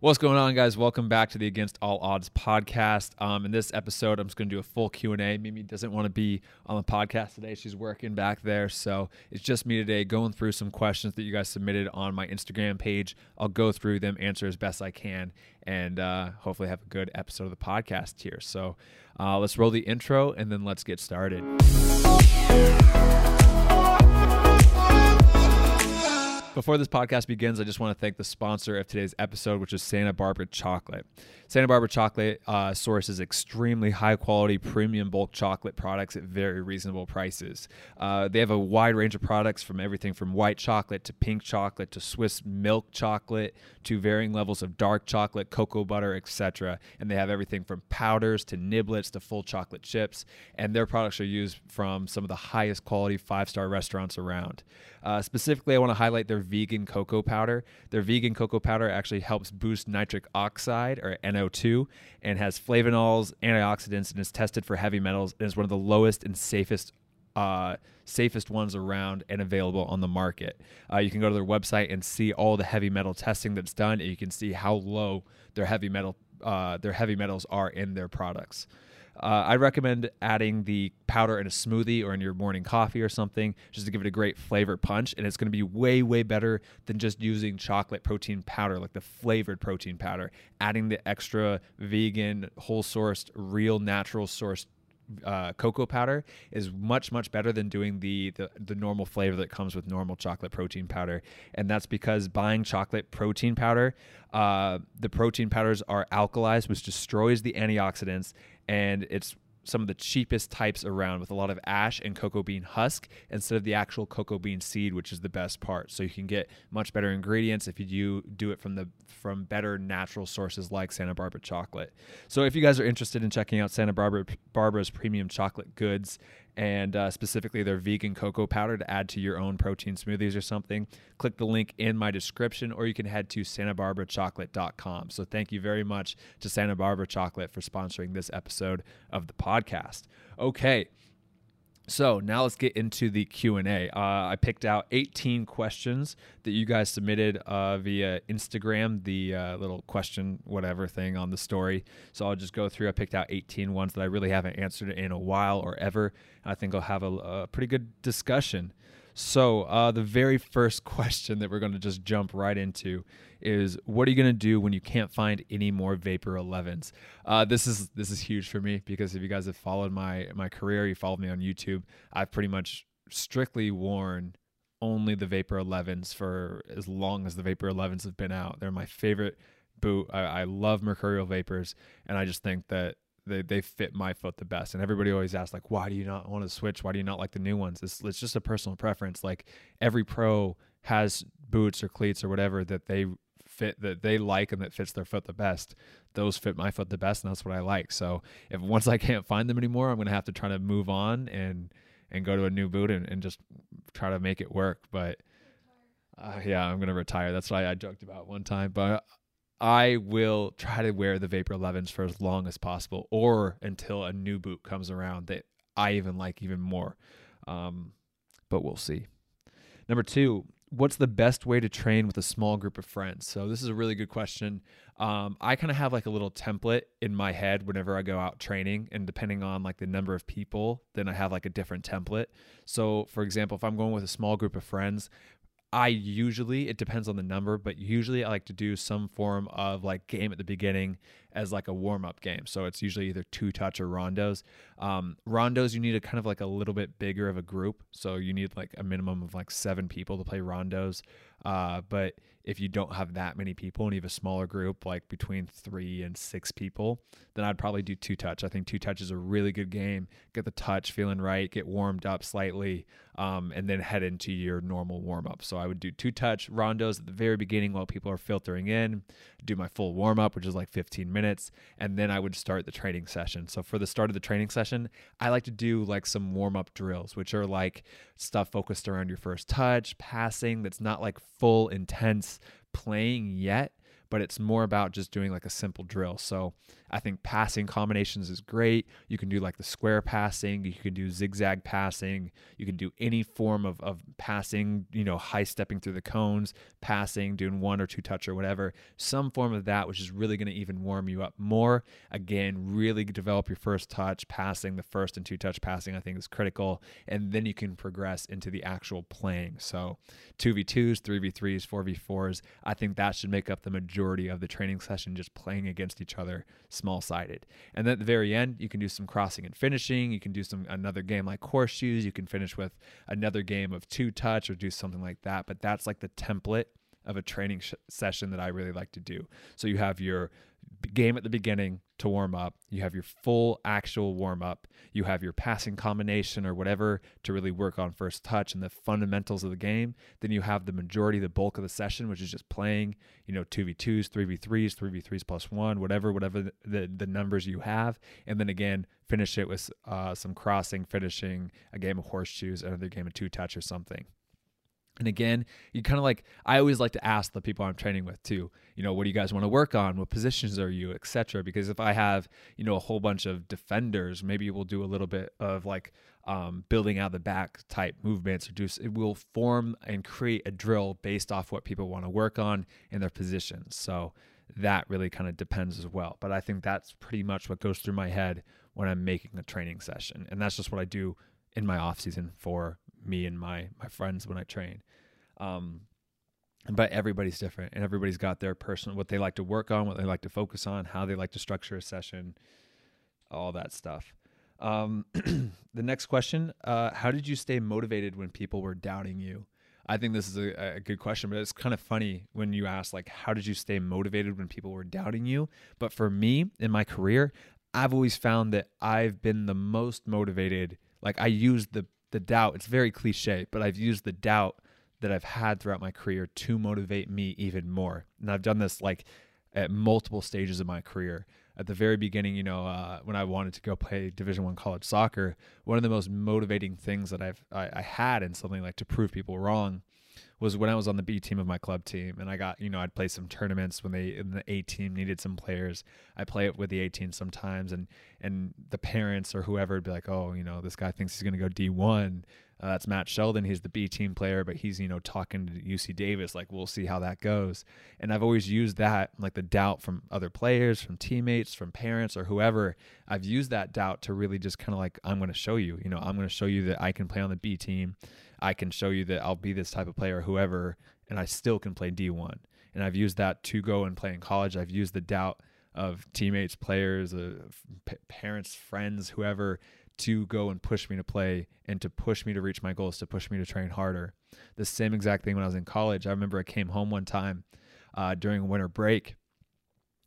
What's going on, guys? Welcome back to the Against All Odds podcast. Um, in this episode, I'm just going to do a full Q and A. Mimi doesn't want to be on the podcast today; she's working back there, so it's just me today, going through some questions that you guys submitted on my Instagram page. I'll go through them, answer as best I can, and uh, hopefully have a good episode of the podcast here. So, uh, let's roll the intro, and then let's get started. Before this podcast begins, I just want to thank the sponsor of today's episode, which is Santa Barbara Chocolate. Santa Barbara Chocolate uh, sources extremely high quality premium bulk chocolate products at very reasonable prices. Uh, they have a wide range of products from everything from white chocolate to pink chocolate to Swiss milk chocolate to varying levels of dark chocolate, cocoa butter, etc. And they have everything from powders to niblets to full chocolate chips. And their products are used from some of the highest quality five star restaurants around. Uh, specifically, I want to highlight their vegan cocoa powder. Their vegan cocoa powder actually helps boost nitric oxide or NO2 and has flavonols, antioxidants, and is tested for heavy metals and is one of the lowest and safest uh, safest ones around and available on the market. Uh, you can go to their website and see all the heavy metal testing that's done, and you can see how low their heavy metal uh, their heavy metals are in their products. Uh, I recommend adding the powder in a smoothie or in your morning coffee or something just to give it a great flavor punch. And it's going to be way, way better than just using chocolate protein powder, like the flavored protein powder. Adding the extra vegan, whole sourced, real natural sourced uh, cocoa powder is much much better than doing the, the the normal flavor that comes with normal chocolate protein powder and that's because buying chocolate protein powder uh, the protein powders are alkalized which destroys the antioxidants and it's some of the cheapest types around with a lot of ash and cocoa bean husk instead of the actual cocoa bean seed which is the best part. So you can get much better ingredients if you do do it from the from better natural sources like Santa Barbara chocolate. So if you guys are interested in checking out Santa Barbara Barbara's premium chocolate goods and uh, specifically their vegan cocoa powder to add to your own protein smoothies or something, click the link in my description, or you can head to santabarbarachocolate.com. So thank you very much to Santa Barbara Chocolate for sponsoring this episode of the podcast. Okay. So now let's get into the Q and A. Uh, I picked out 18 questions that you guys submitted uh, via Instagram, the uh, little question whatever thing on the story. So I'll just go through. I picked out 18 ones that I really haven't answered in a while or ever. And I think I'll have a, a pretty good discussion. So uh, the very first question that we're going to just jump right into is what are you going to do when you can't find any more Vapor 11s? Uh, this is this is huge for me because if you guys have followed my my career, you followed me on YouTube, I've pretty much strictly worn only the Vapor 11s for as long as the Vapor 11s have been out. They're my favorite boot. I, I love Mercurial Vapors, and I just think that they, they fit my foot the best. And everybody always asks, like, why do you not want to switch? Why do you not like the new ones? It's, it's just a personal preference. Like every pro has boots or cleats or whatever that they fit that they like and that fits their foot the best. Those fit my foot the best, and that's what I like. So if once I can't find them anymore, I'm gonna have to try to move on and and go to a new boot and, and just try to make it work. But uh, yeah, I'm gonna retire. That's why I joked about one time. But I will try to wear the Vapor 11s for as long as possible, or until a new boot comes around that I even like even more. Um, but we'll see. Number two, what's the best way to train with a small group of friends? So this is a really good question. Um, I kind of have like a little template in my head whenever I go out training, and depending on like the number of people, then I have like a different template. So for example, if I'm going with a small group of friends, I usually, it depends on the number, but usually I like to do some form of like game at the beginning as like a warm up game. So it's usually either two touch or rondos. Um, rondos, you need a kind of like a little bit bigger of a group. So you need like a minimum of like seven people to play rondos. Uh, but if you don't have that many people and you have a smaller group, like between three and six people, then I'd probably do two touch. I think two touch is a really good game. Get the touch feeling right, get warmed up slightly, um, and then head into your normal warm up. So I would do two touch rondos at the very beginning while people are filtering in, do my full warm up, which is like 15 minutes, and then I would start the training session. So for the start of the training session, I like to do like some warm up drills, which are like stuff focused around your first touch, passing, that's not like full intense playing yet, but it's more about just doing like a simple drill. So I think passing combinations is great. You can do like the square passing, you can do zigzag passing, you can do any form of, of passing, you know, high stepping through the cones, passing, doing one or two touch or whatever. Some form of that, which is really going to even warm you up more. Again, really develop your first touch, passing, the first and two touch passing, I think is critical. And then you can progress into the actual playing. So 2v2s, 3v3s, 4v4s, I think that should make up the majority of the training session, just playing against each other small sided. And then at the very end, you can do some crossing and finishing. You can do some another game like horseshoes. You can finish with another game of two touch or do something like that. But that's like the template of a training sh- session that I really like to do. So you have your game at the beginning to warm up. You have your full actual warm up. You have your passing combination or whatever to really work on first touch and the fundamentals of the game. Then you have the majority, the bulk of the session, which is just playing, you know, 2v2s, 3v3s, 3v3s plus one, whatever, whatever the, the, the numbers you have. And then again, finish it with uh, some crossing, finishing, a game of horseshoes, another game of two touch or something. And again, you kind of like I always like to ask the people I'm training with too, you know, what do you guys want to work on? What positions are you, etc. Because if I have, you know, a whole bunch of defenders, maybe we'll do a little bit of like um, building out the back type movements or do it will form and create a drill based off what people want to work on in their positions. So that really kind of depends as well. But I think that's pretty much what goes through my head when I'm making a training session. And that's just what I do in my off season for me and my my friends when I train. Um, but everybody's different, and everybody's got their personal what they like to work on, what they like to focus on, how they like to structure a session, all that stuff. Um, the next question: uh, How did you stay motivated when people were doubting you? I think this is a, a, good question, but it's kind of funny when you ask, like, how did you stay motivated when people were doubting you? But for me in my career, I've always found that I've been the most motivated. Like, I use the the doubt, it's very cliche, but I've used the doubt that I've had throughout my career to motivate me even more. And I've done this like at multiple stages of my career. At the very beginning, you know, uh, when I wanted to go play Division One college soccer, one of the most motivating things that I've I, I had in something like to prove people wrong was when I was on the B team of my club team, and I got you know I'd play some tournaments when they in the A team needed some players. I play it with the A team sometimes, and and the parents or whoever would be like, oh, you know, this guy thinks he's going to go D one. Uh, that's Matt Sheldon. He's the B team player, but he's you know talking to UC Davis. Like we'll see how that goes. And I've always used that like the doubt from other players, from teammates, from parents or whoever. I've used that doubt to really just kind of like I'm going to show you. You know, I'm going to show you that I can play on the B team. I can show you that I'll be this type of player, whoever, and I still can play D1. And I've used that to go and play in college. I've used the doubt of teammates, players, uh, p- parents, friends, whoever, to go and push me to play and to push me to reach my goals, to push me to train harder. The same exact thing when I was in college. I remember I came home one time uh, during winter break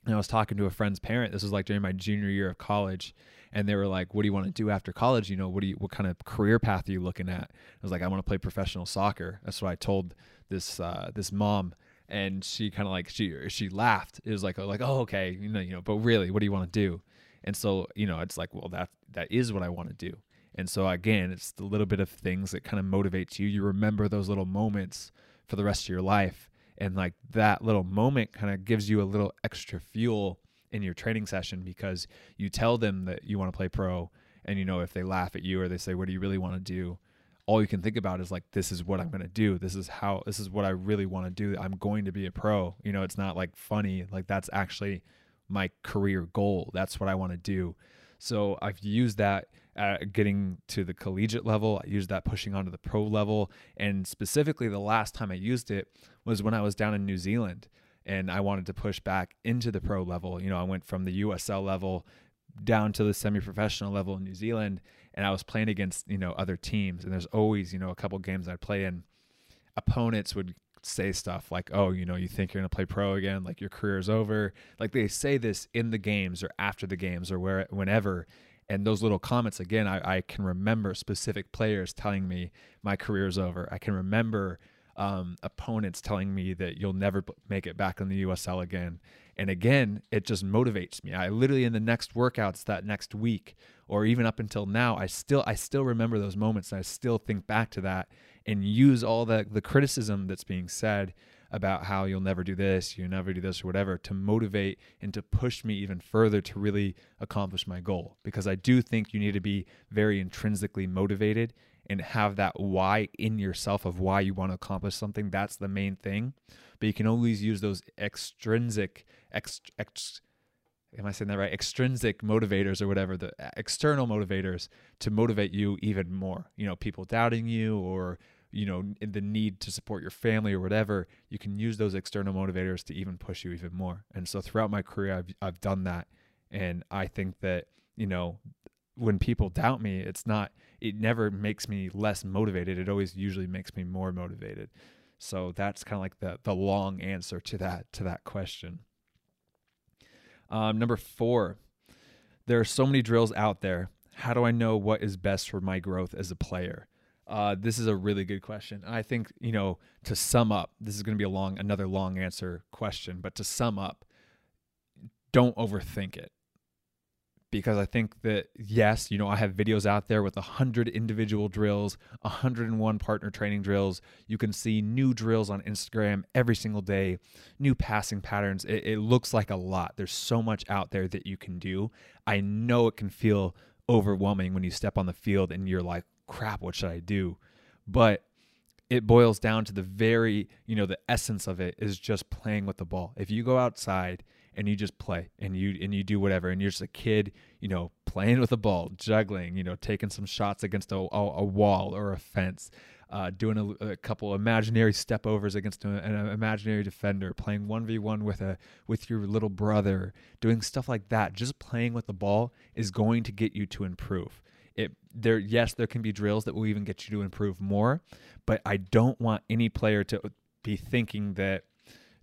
and I was talking to a friend's parent. This was like during my junior year of college and they were like, "What do you want to do after college? You know, what do you what kind of career path are you looking at?" I was like, "I want to play professional soccer." That's what I told this uh, this mom, and she kind of like she she laughed. It was like like oh okay, you know you know, but really, what do you want to do? And so you know, it's like well that that is what I want to do. And so again, it's the little bit of things that kind of motivates you. You remember those little moments for the rest of your life. And like that little moment kind of gives you a little extra fuel in your training session because you tell them that you want to play pro and you know if they laugh at you or they say what do you really want to do? All you can think about is like this is what i'm going to do. This is how this is what i really want to do. I'm going to be a pro. You know it's not like funny like that's actually my career goal. That's what i want to do. So i've used that at getting to the collegiate level. I used that pushing onto the pro level. And specifically the last time i used it was when i was down in new zealand and I wanted to push back into the pro level. You know, I went from the USL level down to the semi-professional level in New Zealand, and I was playing against you know other teams. And there's always you know a couple games I'd play in. Opponents would say stuff like, "Oh, you know, you think you're gonna play pro again? Like your career's over." Like they say this in the games or after the games or where whenever. And those little comments again, I, I can remember specific players telling me my career is over. I can remember um, opponents telling me that you'll never make it back in the USL again. And again, it just motivates me. I literally in the next workouts that next week, or even up until now, I still I still remember those moments. And I still think back to that and use all the the criticism that's being said about how you'll never do this, you'll never do this, or whatever, to motivate and to push me even further to really accomplish my goal. Because I do think you need to be very intrinsically motivated and have that why in yourself of why you want to accomplish something. That's the main thing. But you can always use those extrinsic, ex, ex, am I saying that right? Extrinsic motivators or whatever, the external motivators to motivate you even more. You know, people doubting you or, you know, the need to support your family or whatever. You can use those external motivators to even push you even more. And so throughout my career, I've, I've done that. And I think that, you know, when people doubt me, it's not, it never makes me less motivated. It always usually makes me more motivated. So that's kind of like the the long answer to that to that question. Um, number four, there are so many drills out there. How do I know what is best for my growth as a player? Uh, this is a really good question. I think you know to sum up, this is going to be a long, another long answer question. But to sum up, don't overthink it because I think that yes, you know, I have videos out there with 100 individual drills, 101 partner training drills. You can see new drills on Instagram every single day, new passing patterns. It, it, looks like a lot. There's so much out there that you can do. I know it can feel overwhelming when you step on the field and you're like, crap, what should I do? But it boils down to the very, you know, the essence of it is just playing with the ball. If you go outside and you just play and you and you do whatever and you're just a kid you know playing with a ball juggling you know taking some shots against a, a, wall or a fence uh, doing a, a, couple imaginary step overs against an, an imaginary defender playing 1v1 with a with your little brother doing stuff like that. Just playing with the ball is going to get you to improve. It there yes there can be drills that will even get you to improve more but i don't want any player to be thinking that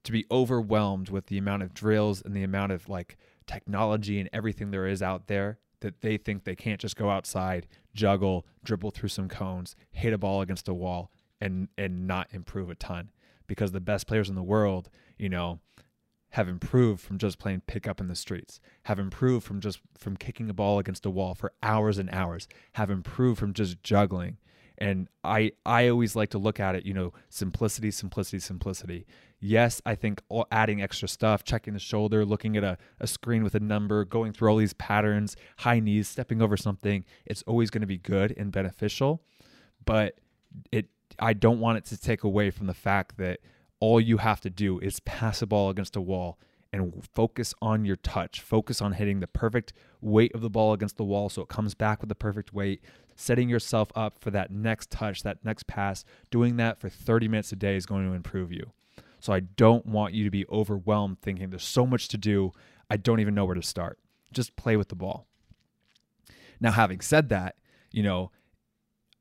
to be overwhelmed with the amount of drills and the amount of like technology and everything there is out there that they think they can't just go outside, juggle, dribble through some cones, hit a ball against a wall and and not improve a ton because the best players in the world, you know, have improved from just playing pickup in the streets, have improved from just from kicking a ball against a wall for hours and hours, have improved from just juggling. And I I always like to look at it, you know, simplicity, simplicity, simplicity yes, I think adding extra stuff, checking the shoulder, looking at a, a screen with a number, going through all these patterns, high knees, stepping over something, it's always going to be good and beneficial. But it, I don't want it to take away from the fact that all you have to do is pass a ball against a wall and focus on your touch. Focus on hitting the perfect weight of the ball against the wall so it comes back with the perfect weight. Setting yourself up for that next touch, that next pass, doing that for 30 minutes a day is going to improve you. So I don't want you to be overwhelmed thinking there's so much to do. I don't even know where to start. Just play with the ball. Now, having said that, you know,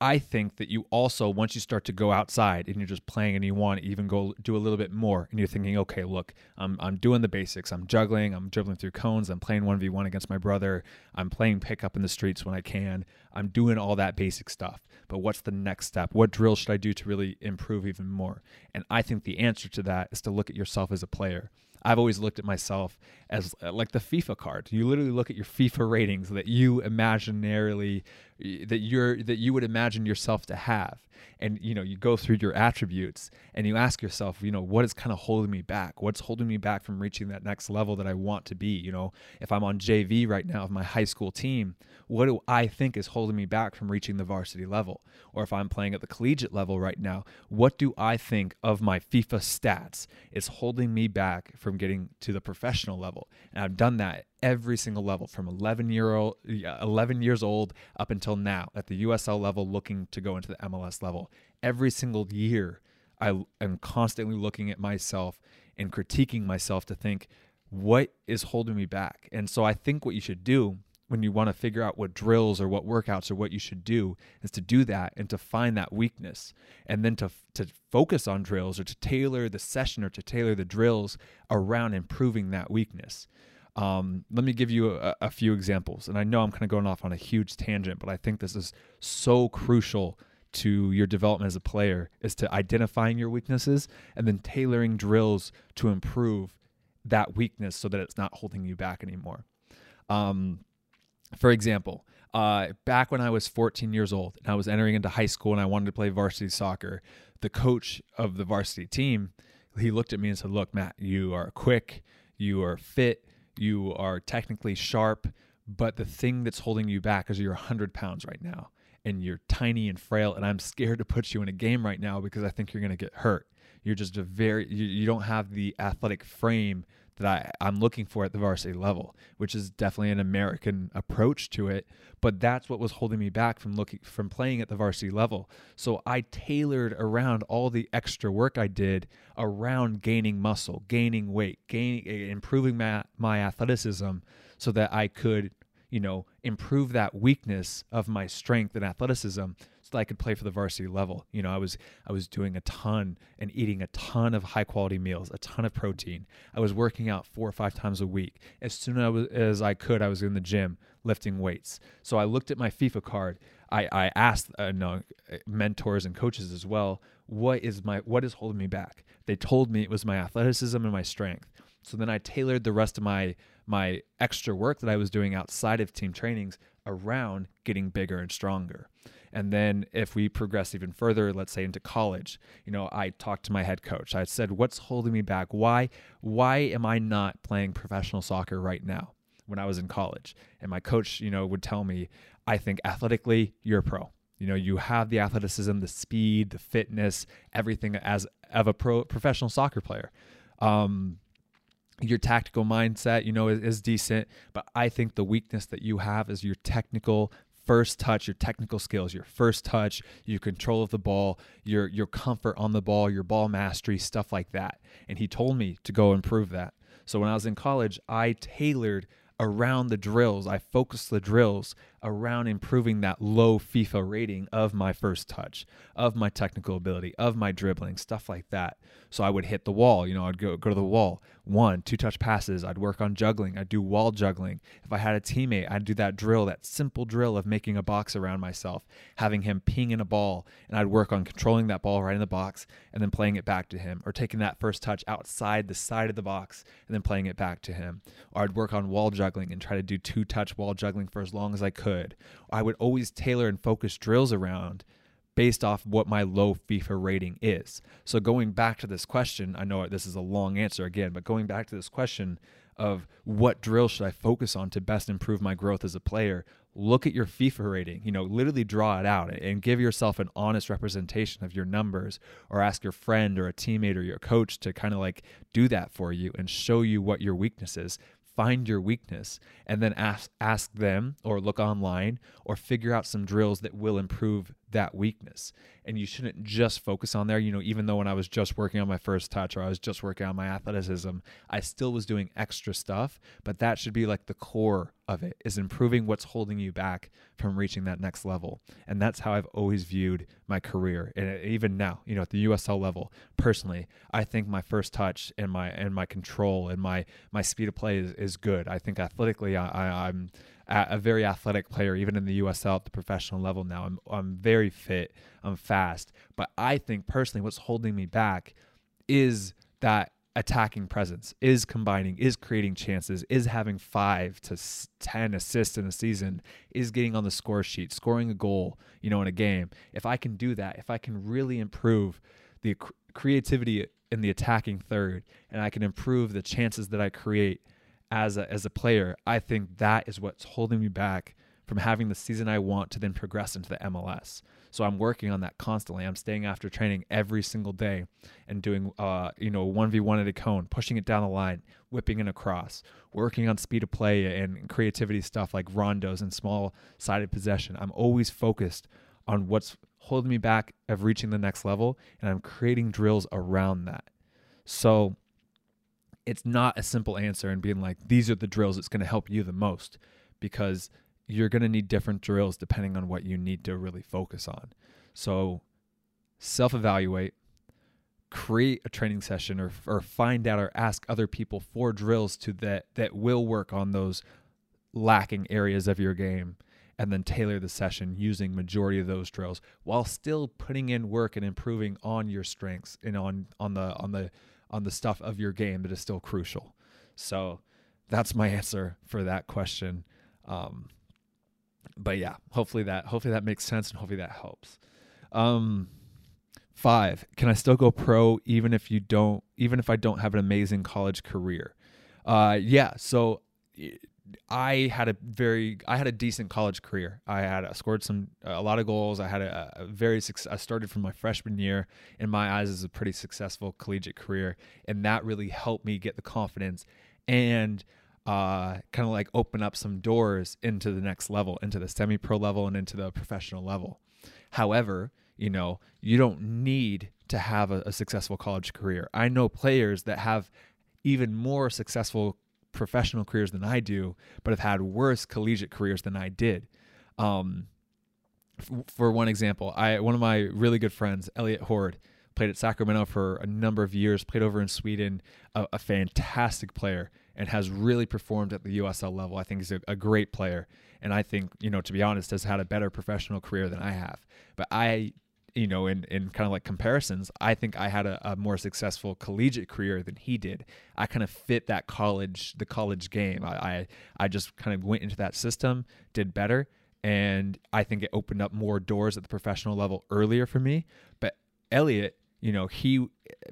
I think that you also, once you start to go outside and you're just playing and you want to even go do a little bit more and you're thinking, okay, look, I'm, I'm doing the basics. I'm juggling, I'm dribbling through cones, I'm playing 1v1 against my brother, I'm playing pickup in the streets when I can, I'm doing all that basic stuff but what's the next step? What drill should I do to really improve even more? And I think the answer to that is to look at yourself as a player. I've always looked at myself as uh, like the FIFA card. You literally look at your FIFA ratings that you imaginarily that you're that you would imagine yourself to have. And you know you go through your attributes and you ask yourself you know what is kind of holding me back? What's holding me back from reaching that next level that i want to be? You know if i'm on jv right now of my high school team what do i think is holding me back from reaching the varsity level? Or if i'm playing at the collegiate level right now what do i think of my fifa stats is holding me back from getting to the professional level? And i've done that every single level from 11 year old 11 years old up until now at the USL level looking to go into the MLS level. Every single year I am constantly looking at myself and critiquing myself to think what is holding me back? And so I think what you should do when you want to figure out what drills or what workouts or what you should do is to do that and to find that weakness. And then to to focus on drills or to tailor the session or to tailor the drills around improving that weakness um, let me give you a, a few examples. And I know I'm kind of going off on a huge tangent, but I think this is so crucial to your development as a player is to identifying your weaknesses and then tailoring drills to improve that weakness so that it's not holding you back anymore. Um, for example, uh, back when I was 14 years old and I was entering into high school and I wanted to play varsity soccer, the coach of the varsity team he looked at me and said, "Look, Matt, you are quick, you are fit, you are technically sharp, but the thing that's holding you back is you're 100 pounds right now, and you're tiny and frail, and I'm scared to put you in a game right now because I think you're going to get hurt. You're just a very you, you don't have the athletic frame that I, I'm looking for at the varsity level, which is definitely an American approach to it. But that's what was holding me back from looking from playing at the varsity level. So I tailored around all the extra work I did around gaining muscle, gaining weight, gaining eh, improving my, my athleticism so that I could, you know, improve that weakness of my strength and athleticism so that I could play for the varsity level. You know, I was I was doing a ton and eating a ton of high quality meals, a ton of protein. I was working out four or five times a week. As soon as I was, as I could, I was in the gym lifting weights. So I looked at my FIFA card. I, I asked uh, no, mentors and coaches as well, what is my what is holding me back? They told me it was my athleticism and my strength. So then I tailored the rest of my my extra work that I was doing outside of team trainings around getting bigger and stronger. And then if we progress even further, let's say into college, you know, I talked to my head coach. I said, "What's holding me back? Why why am I not playing professional soccer right now?" When I was in college, and my coach, you know, would tell me, "I think athletically, you're a pro. You know, you have the athleticism, the speed, the fitness, everything as of a pro professional soccer player." Um, your tactical mindset, you know, is, is, decent. But I think the weakness that you have is your technical first touch, your technical skills, your first touch, your control of the ball, your your comfort on the ball, your ball mastery, stuff like that. And he told me to go improve that. So when I was in college, I tailored around the drills. I focused the drills around improving that low FIFA rating of my first touch, of my technical ability, of my dribbling, stuff like that. So I would hit the wall, you know, I'd go go to the wall, one, two touch passes, I'd work on juggling, I'd do wall juggling. If I had a teammate, I'd do that drill, that simple drill of making a box around myself, having him ping in a ball, and I'd work on controlling that ball right in the box and then playing it back to him, or taking that first touch outside the side of the box and then playing it back to him. Or I'd work on wall juggling and try to do two touch wall juggling for as long as I could could. I would always tailor and focus drills around based off what my low FIFA rating is. So going back to this question, I know this is a long answer again, but going back to this question of what drill should I focus on to best improve my growth as a player, look at your FIFA rating, you know, literally draw it out and give yourself an honest representation of your numbers or ask your friend or a teammate or your coach to kind of like do that for you and show you what your weakness is find your weakness and then ask ask them or look online or figure out some drills that will improve that weakness. And you shouldn't just focus on there. You know even though when i was just working on my first touch or i was just working on my athleticism i still was doing extra stuff. But that should be like the core of it is improving what's holding you back from reaching that next level. And that's how i've always viewed my career and uh, even now you know at the usl level. Personally i think my first touch and my and my control and my my speed of play is, is good. I think athletically I, I i'm a very athletic player, even in the USL at the professional level now. I'm, I'm very fit, I'm fast. But I think personally, what's holding me back is that attacking presence, is combining, is creating chances, is having five to 10 assists in a season, is getting on the score sheet, scoring a goal, you know, in a game. If I can do that, if I can really improve the creativity in the attacking third and I can improve the chances that I create as a, as a player, I think that is what's holding me back from having the season I want to then progress into the MLS. So I'm working on that constantly. I'm staying after training every single day and doing, uh, you know, 1v1 at a cone, pushing it down the line, whipping it across, working on speed of play and creativity stuff like rondos and small sided possession. I'm always focused on what's holding me back of reaching the next level, and I'm creating drills around that. So it's not a simple answer and being like these are the drills that's going to help you the most because you're going to need different drills depending on what you need to really focus on. So self evaluate, create a training session or, or find out or ask other people for drills to that that will work on those lacking areas of your game and then tailor the session using majority of those drills while still putting in work and improving on your strengths and on on the on the on the stuff of your game that is still crucial. So that's my answer for that question. Um, but yeah, hopefully that hopefully that makes sense and hopefully that helps. Um, Five, can I still go pro even if you don't, even if I don't have an amazing college career? Uh, yeah. So I had a very, I had a decent college career. I had I scored some, a lot of goals. I had a, a very, I started from my freshman year. In my eyes, is a pretty successful collegiate career, and that really helped me get the confidence and uh, kind of like open up some doors into the next level, into the semi-pro level and into the professional level. However, you know, you don't need to have a, a successful college career. I know players that have even more successful professional careers than I do, but have had worse collegiate careers than I did. Um, f- for one example, I one of my really good friends, Elliot Horde, played at Sacramento for a number of years, played over in Sweden, a, a fantastic player, and has really performed at the USL level. I think he's a, a, great player, and I think you know to be honest, has had a better professional career than I have. But I you know, in, in kind of like comparisons, I think I had a, a, more successful collegiate career than he did. I kind of fit that college, the college game. I, I, I just kind of went into that system, did better, and I think it opened up more doors at the professional level earlier for me. But Elliot, you know, he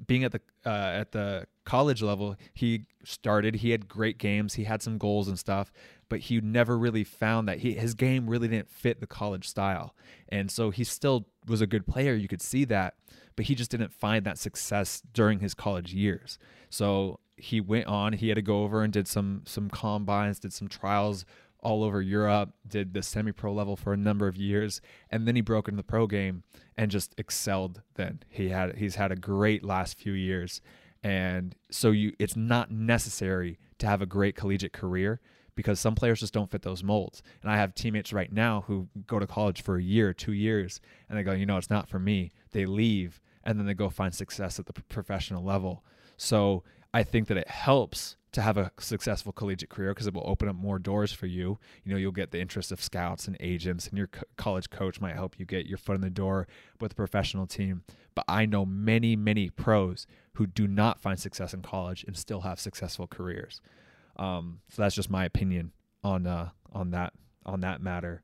being at the uh, at the college level, he started. He had great games. He had some goals and stuff, but he never really found that he, his game really didn't fit the college style. And so he still was a good player. You could see that, but he just didn't find that success during his college years. So he went on. He had to go over and did some some combines, did some trials all over Europe, did the semi pro level for a number of years, and then he broke into the pro game and just excelled then. He had he's had a great last few years. And so you it's not necessary to have a great collegiate career because some players just don't fit those molds. And I have teammates right now who go to college for a year, two years, and they go, you know, it's not for me. They leave and then they go find success at the professional level. So I think that it helps to have a successful collegiate career because it will open up more doors for you. You know, you'll get the interest of scouts and agents, and your co- college coach might help you get your foot in the door with a professional team. But I know many, many pros who do not find success in college and still have successful careers. Um, so that's just my opinion on uh, on that on that matter.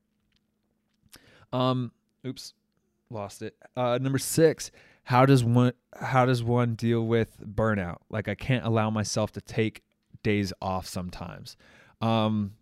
Um, oops, lost it. Uh, number six. How does one how does one deal with burnout? Like I can't allow myself to take days off sometimes. Um,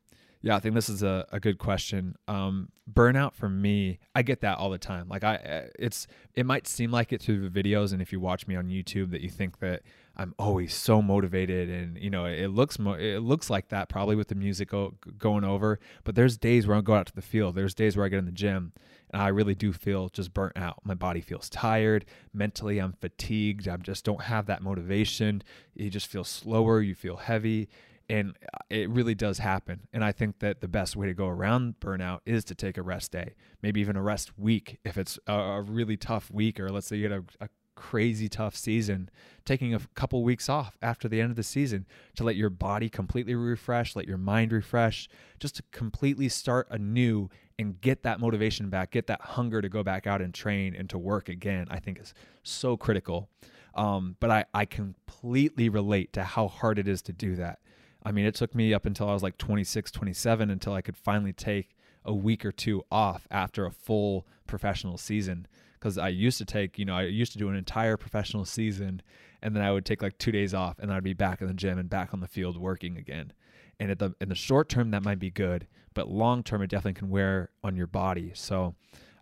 yeah, I think this is a, a good question. Um, burnout for me, I get that all the time. Like I, uh, it's it might seem like it through the videos, and if you watch me on YouTube, that you think that I'm always so motivated, and you know it looks mo- it looks like that probably with the music go- going over. But there's days where I go out to the field. There's days where I get in the gym, and I really do feel just burnt out. My body feels tired. Mentally, I'm fatigued. I just don't have that motivation. You just feel slower. You feel heavy and uh, it really does happen and i think that the best way to go around burnout is to take a rest day maybe even a rest week if it's a, really tough week or let's say you had a, a crazy tough season taking a couple weeks off after the end of the season to let your body completely refresh let your mind refresh just to completely start anew and get that motivation back get that hunger to go back out and train and to work again i think is so critical um, but I, I completely relate to how hard it is to do that I mean, it took me up until I was like 26, 27 until I could finally take a week or two off after a full professional season. Because I used to take, you know, I used to do an entire professional season and then I would take like two days off and I'd be back in the gym and back on the field working again. And at the in the short term that might be good, but long term it definitely can wear on your body. So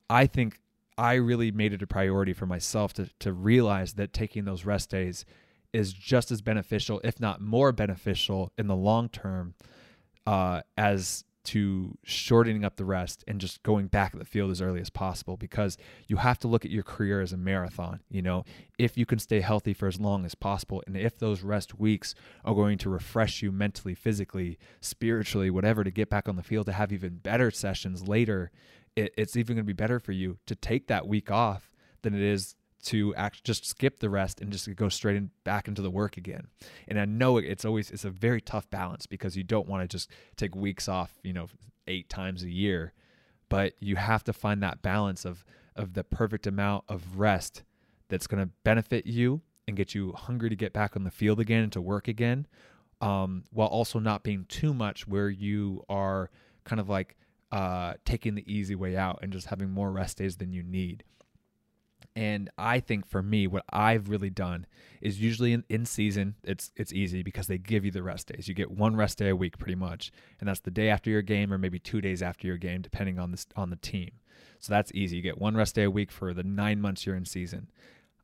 I think I really made it a priority for myself to to realize that taking those rest days is just as beneficial, if not more beneficial, in the long term, uh, as to shortening up the rest and just going back at the field as early as possible because you have to look at your career as a marathon. You know, if you can stay healthy for as long as possible, and if those rest weeks are going to refresh you mentally, physically, spiritually, whatever, to get back on the field to have even better sessions later, it, it's even going to be better for you to take that week off than it is to act just skip the rest and just go straight in, back into the work again. And I know it's always it's a very tough balance because you don't want to just take weeks off, you know, eight times a year, but you have to find that balance of of the perfect amount of rest that's going to benefit you and get you hungry to get back on the field again and to work again, um, while also not being too much where you are kind of like uh, taking the easy way out and just having more rest days than you need And I think for me, what I've really done is usually in, in season, it's it's easy because they give you the rest days. You get one rest day a week pretty much, and that's the day after your game or maybe two days after your game, depending on this on the team. So that's easy. You get one rest day a week for the nine months you're in season.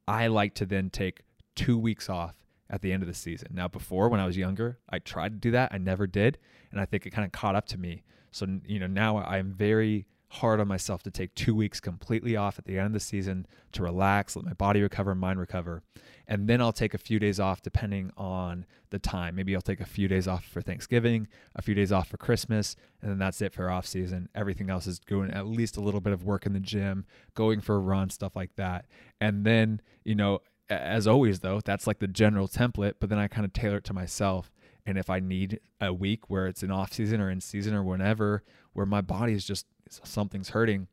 I like to then take two weeks off at the end of the season. Now, before when I was younger, I tried to do that. I never did, and I think it kind of caught up to me. So you know now I'm very hard on myself to take two weeks completely off at the end of the season to relax, let my body recover, mind recover. And then I'll take a few days off depending on the time. Maybe I'll take a few days off for Thanksgiving, a few days off for Christmas, and then that's it for off season. Everything else is doing at least a little bit of work in the gym, going for a run, stuff like that. And then, you know, as always though, that's like the general template, but then I kind of tailor it to myself. And if I need a week where it's in off season or in season or whenever, where my body is just something's hurting,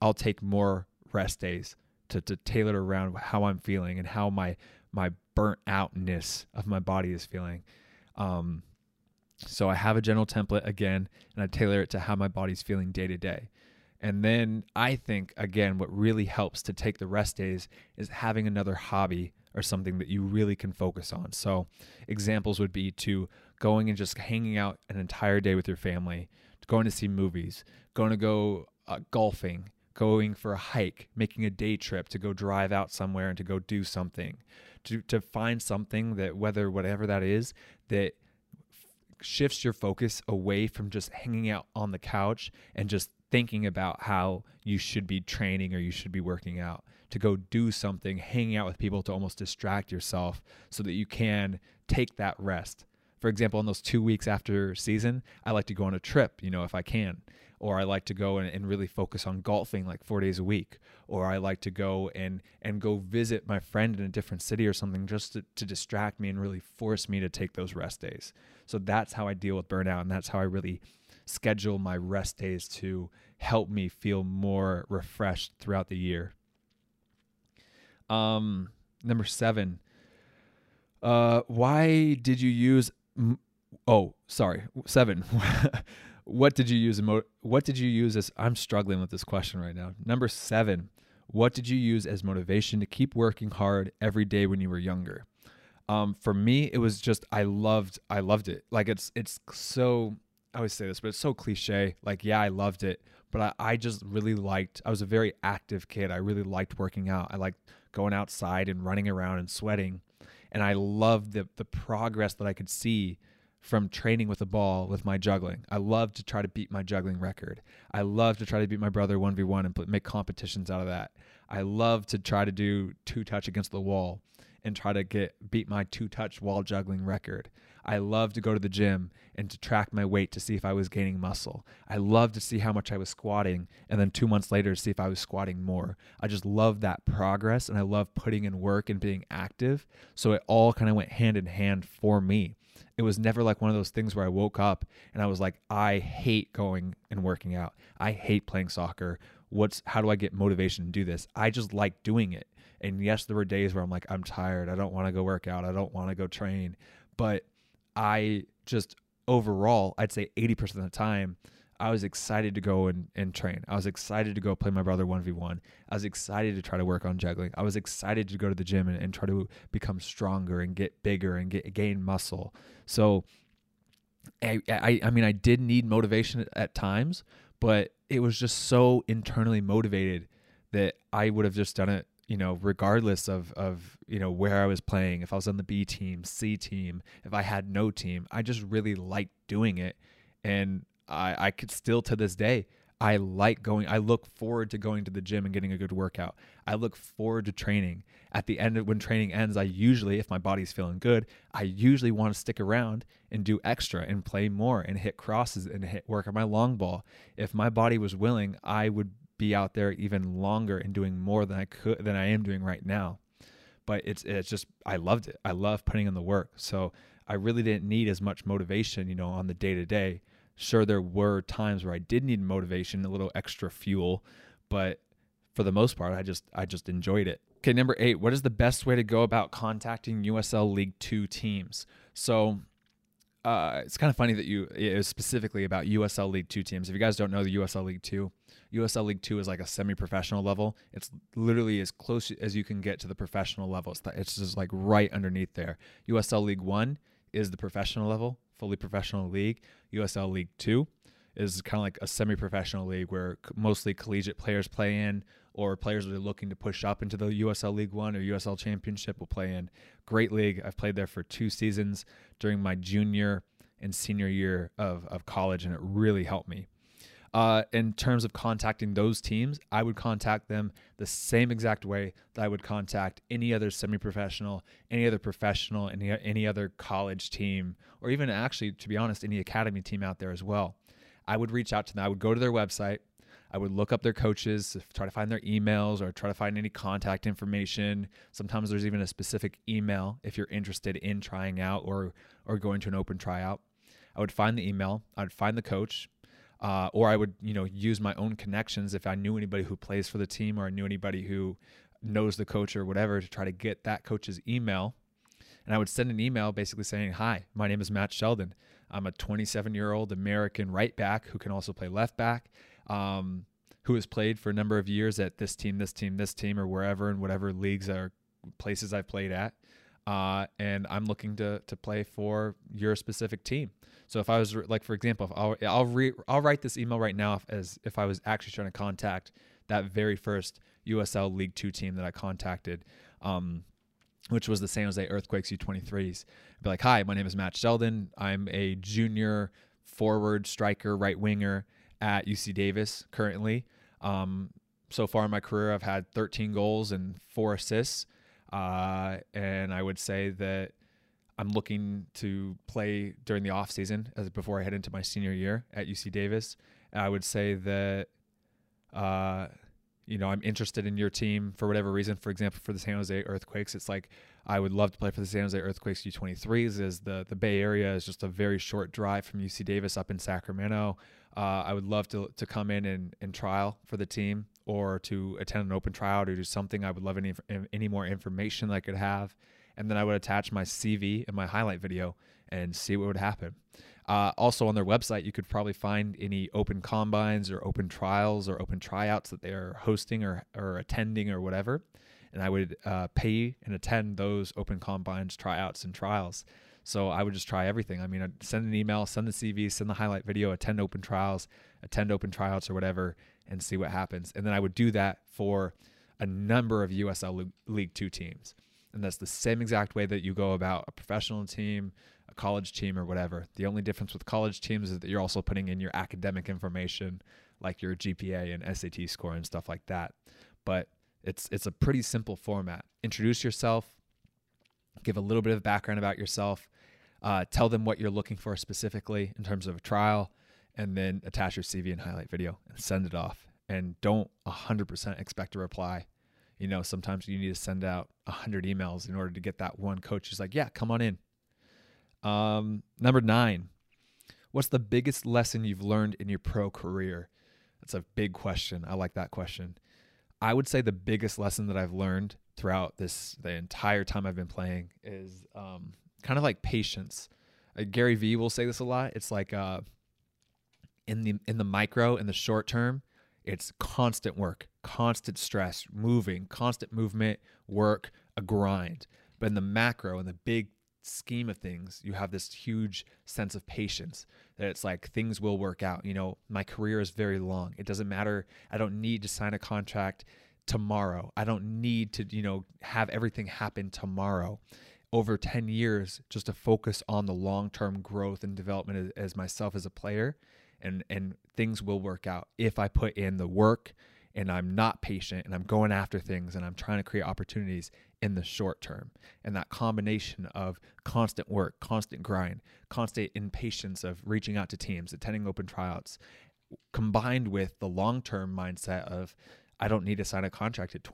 I'll take more rest days to, to tailor around how I'm feeling and how my my burnt outness of my body is feeling. Um, so I have a general template again, and I tailor it to how my body's feeling day to day. And then I think again, what really helps to take the rest days is having another hobby or something that you really can focus on. So examples would be to going and just hanging out an entire day with your family, going to see movies, going to go uh, golfing, going for a hike, making a day trip to go drive out somewhere and to go do something, to to find something that whether whatever that is that shifts your focus away from just hanging out on the couch and just thinking about how you should be training or you should be working out to go do something hanging out with people to almost distract yourself so that you can take that rest for example, in those two weeks after season, I like to go on a trip, you know, if I can. Or I like to go and, and really focus on golfing like four days a week. Or I like to go and and go visit my friend in a different city or something just to, to distract me and really force me to take those rest days. So that's how I deal with burnout and that's how I really schedule my rest days to help me feel more refreshed throughout the year. Um, number seven. Uh, why did you use oh, sorry, seven. what did you use? What did you use as? I'm struggling with this question right now. Number seven. What did you use as motivation to keep working hard every day when you were younger? Um, for me, it was just I loved I loved it. Like it's it's so I always say this, but it's so cliche. Like yeah, I loved it, but I, I just really liked. I was a very active kid. I really liked working out. I liked going outside and running around and sweating and I loved the the progress that I could see from training with the ball with my juggling. I love to try to beat my juggling record. I love to try to beat my brother 1v1 and make competitions out of that. I love to try to do two touch against the wall and try to get beat my two touch wall juggling record. I love to go to the gym and to track my weight to see if I was gaining muscle. I love to see how much I was squatting and then 2 months later see if I was squatting more. I just love that progress and I love putting in work and being active. So it all kind of went hand in hand for me. It was never like one of those things where I woke up and I was like I hate going and working out. I hate playing soccer. What's how do I get motivation to do this? I just like doing it. And yes, there were days where I'm like, I'm tired. I don't want to go work out. I don't want to go train. But I just overall, I'd say 80% of the time, I was excited to go and, and train. I was excited to go play my brother 1v1. I was excited to try to work on juggling. I was excited to go to the gym and, and try to become stronger and get bigger and get gain muscle. So I, I, I mean, I did need motivation at times, but it was just so internally motivated that I would have just done it you know, regardless of of you know where I was playing, if I was on the B team, C team, if I had no team, I just really liked doing it, and I I could still to this day I like going. I look forward to going to the gym and getting a good workout. I look forward to training. At the end of when training ends, I usually, if my body's feeling good, I usually want to stick around and do extra and play more and hit crosses and hit work on my long ball. If my body was willing, I would be out there even longer and doing more than I could than I am doing right now. But it's it's just I loved it. I love putting in the work. So I really didn't need as much motivation, you know, on the day to day. Sure, there were times where I did need motivation, a little extra fuel, but for the most part, I just I just enjoyed it. Okay, number eight. What is the best way to go about contacting USL League Two teams? So uh, it's kind of funny that you it was specifically about USL League Two teams. If you guys don't know the USL League Two, USL League Two is like a semi-professional level. It's literally as close as you can get to the professional level. It's, it's just like right underneath there. USL League One is the professional level, fully professional league. USL League Two is kind of like a semi-professional league where mostly collegiate players play in, or players that are looking to push up into the USL League One or USL Championship will play in. Great league. I've played there for two seasons during my junior and senior year of, of college, and it really helped me. Uh, in terms of contacting those teams, I would contact them the same exact way that I would contact any other semi-professional, any other professional, any any other college team, or even actually, to be honest, any academy team out there as well. I would reach out to them. I would go to their website. I would look up their coaches, try to find their emails or try to find any contact information. Sometimes there's even a specific email if you're interested in trying out or or going to an open tryout. I would find the email, I would find the coach, uh, or I would, you know, use my own connections if I knew anybody who plays for the team or I knew anybody who knows the coach or whatever to try to get that coach's email. And I would send an email basically saying, Hi, my name is Matt Sheldon. I'm a 27 year old American right back who can also play left back, um, who has played for a number of years at this team, this team, this team, or wherever in whatever leagues or places I've played at. Uh, and I'm looking to to play for your specific team. So if I was like, for example, I'll I'll, re, I'll write this email right now as if I was actually trying to contact that very first USL League Two team that I contacted. Um, which was the San Jose Earthquakes U23s. I'd Be like, hi, my name is Matt Sheldon. I'm a junior forward striker, right winger at UC Davis currently. Um, so far in my career, I've had 13 goals and four assists. Uh, and I would say that I'm looking to play during the off season as before I head into my senior year at UC Davis. And I would say that uh, you know, I'm interested in your team for whatever reason. For example, for the San Jose Earthquakes, it's like I would love to play for the San Jose Earthquakes U23s. As the the Bay Area is just a very short drive from UC Davis up in Sacramento. Uh, I would love to to come in and, and trial for the team or to attend an open tryout or do something. I would love any any more information I could have, and then I would attach my CV and my highlight video and see what would happen. Uh, also on their website, you could probably find any open combines or open trials or open tryouts that they are hosting or, or attending or whatever. And I would uh, pay and attend those open combines, tryouts, and trials. So I would just try everything. I mean, I'd send an email, send the CV, send the highlight video, attend open trials, attend open tryouts or whatever, and see what happens. And then I would do that for a number of USL League Two teams. And that's the same exact way that you go about a professional team, a college team or whatever. The only difference with college teams is that you're also putting in your academic information like your GPA and SAT score and stuff like that. But it's it's a pretty simple format. Introduce yourself, give a little bit of background about yourself, uh, tell them what you're looking for specifically in terms of a trial, and then attach your CV and highlight video and send it off. And don't 100% expect a reply. You know, sometimes you need to send out 100 emails in order to get that one coach who's like, yeah, come on in. Um, number nine, what's the biggest lesson you've learned in your pro career? That's a big question. I like that question. I would say the biggest lesson that I've learned throughout this the entire time I've been playing is um, kind of like patience. Uh, Gary Vee will say this a lot. It's like uh, in the in the micro in the short term, it's constant work, constant stress, moving, constant movement, work, a grind. But in the macro in the big scheme of things, you have this huge sense of patience that it's like things will work out. You know, my career is very long. It doesn't matter. I don't need to sign a contract tomorrow. I don't need to, you know, have everything happen tomorrow. Over 10 years, just to focus on the long term growth and development as, as myself as a player, and, and things will work out if I put in the work and I'm not patient and I'm going after things and I'm trying to create opportunities in the short term. And that combination of constant work, constant grind, constant impatience of reaching out to teams, attending open tryouts, combined with the long term mindset of, I don't need to sign a contract at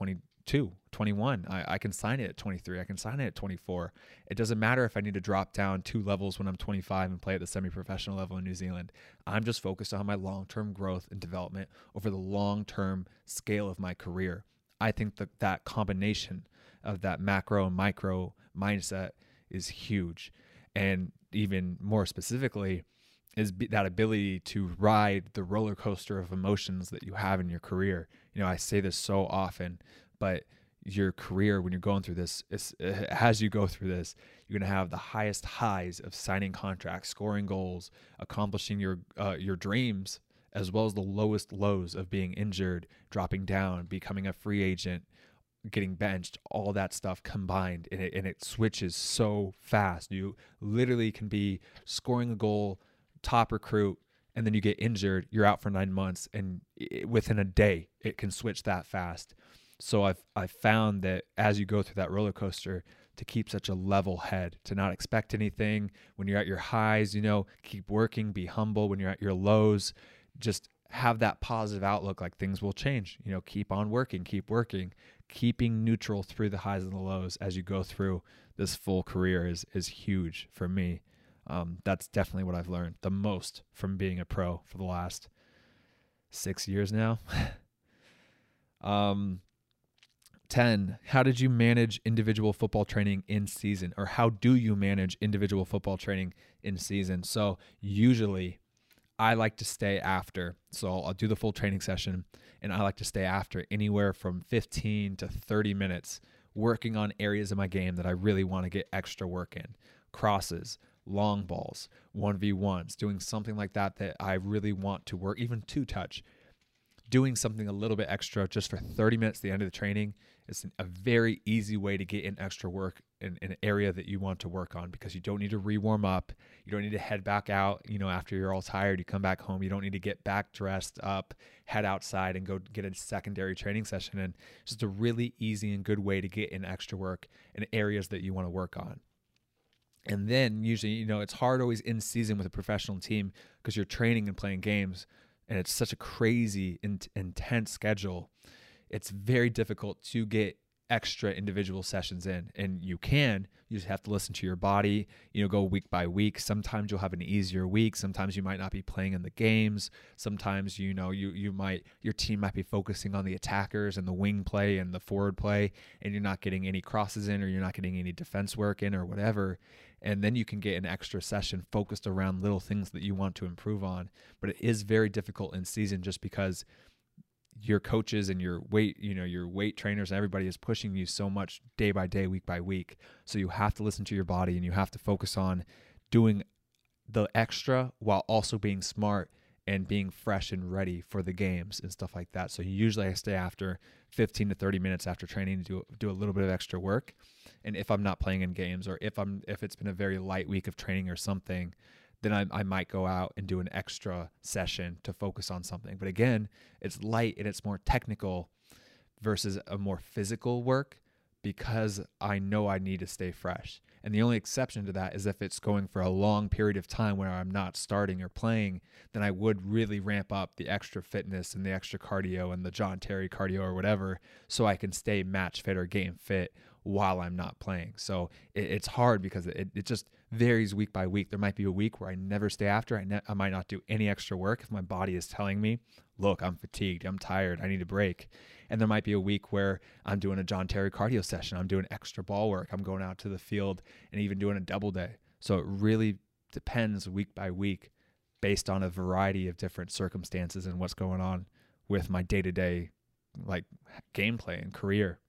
22, 21. I, I can sign it at 23. I can sign it at 24. It doesn't matter if I need to drop down two levels when I'm 25 and play at the semi professional level in New Zealand. I'm just focused on my long term growth and development over the long term scale of my career. I think that that combination of that macro and micro mindset is huge. And even more specifically, is that ability to ride the roller coaster of emotions that you have in your career. You know, I say this so often, but your career when you're going through this as you go through this you're going to have the highest highs of signing contracts scoring goals accomplishing your uh, your dreams as well as the lowest lows of being injured dropping down becoming a free agent getting benched all that stuff combined and it, and it switches so fast. You literally can be scoring a goal top recruit and then you get injured you're out for nine months and it, within a day it can switch that fast so I've I've found that as you go through that roller coaster, to keep such a level head, to not expect anything when you're at your highs, you know, keep working, be humble when you're at your lows, just have that positive outlook like things will change. You know, keep on working, keep working, keeping neutral through the highs and the lows as you go through this full career is is huge for me. Um, that's definitely what I've learned the most from being a pro for the last six years now. um, 10 how did you manage individual football training in season? Or how do you manage individual football training in season? So usually i like to stay after so i'll do the full training session and i like to stay after anywhere from 15 to 30 minutes working on areas of my game that i really want to get extra work in. Crosses long balls 1v1s doing something like that that i really want to work even two touch. Doing something a little bit extra just for 30 minutes at the end of the training is a very easy way to get in extra work in, in, an area that you want to work on because you don't need to re-warm up. You don't need to head back out, you know, after you're all tired, you come back home. You don't need to get back dressed up, head outside and go get a secondary training session. And it's just a really easy and good way to get in extra work in areas that you want to work on. And then usually, you know, it's hard always in season with a professional team because you're training and playing games and it's such a crazy, in- intense schedule it's very difficult to get extra individual sessions in and you can you just have to listen to your body you know go week by week. Sometimes you'll have an easier week. Sometimes you might not be playing in the games. Sometimes you know you you might your team might be focusing on the attackers and the wing play and the forward play and you're not getting any crosses in or you're not getting any defense work in or whatever. And then you can get an extra session focused around little things that you want to improve on. But it is very difficult in season just because your coaches and your weight, you know, your weight trainers and everybody is pushing you so much day by day, week by week. So you have to listen to your body and you have to focus on doing the extra while also being smart and being fresh and ready for the games and stuff like that. So usually I stay after 15 to 30 minutes after training to do do a little bit of extra work. And if I'm not playing in games or if I'm if it's been a very light week of training or something, then I, I might go out and do an extra session to focus on something. But again, it's light and it's more technical versus a more physical work because I know I need to stay fresh. And the only exception to that is if it's going for a long period of time where I'm not starting or playing, then I would really ramp up the extra fitness and the extra cardio and the John Terry cardio or whatever so I can stay match fit or game fit while I'm not playing. So it, it's hard because it, it just varies week by week. There might be a week where I never stay after. I, ne- I might not do any extra work if my body is telling me, look, I'm fatigued, I'm tired, I need a break. And there might be a week where I'm doing a John Terry cardio session, I'm doing extra ball work, I'm going out to the field and even doing a double day. So it really depends week by week based on a variety of different circumstances and what's going on with my day to day like gameplay and career.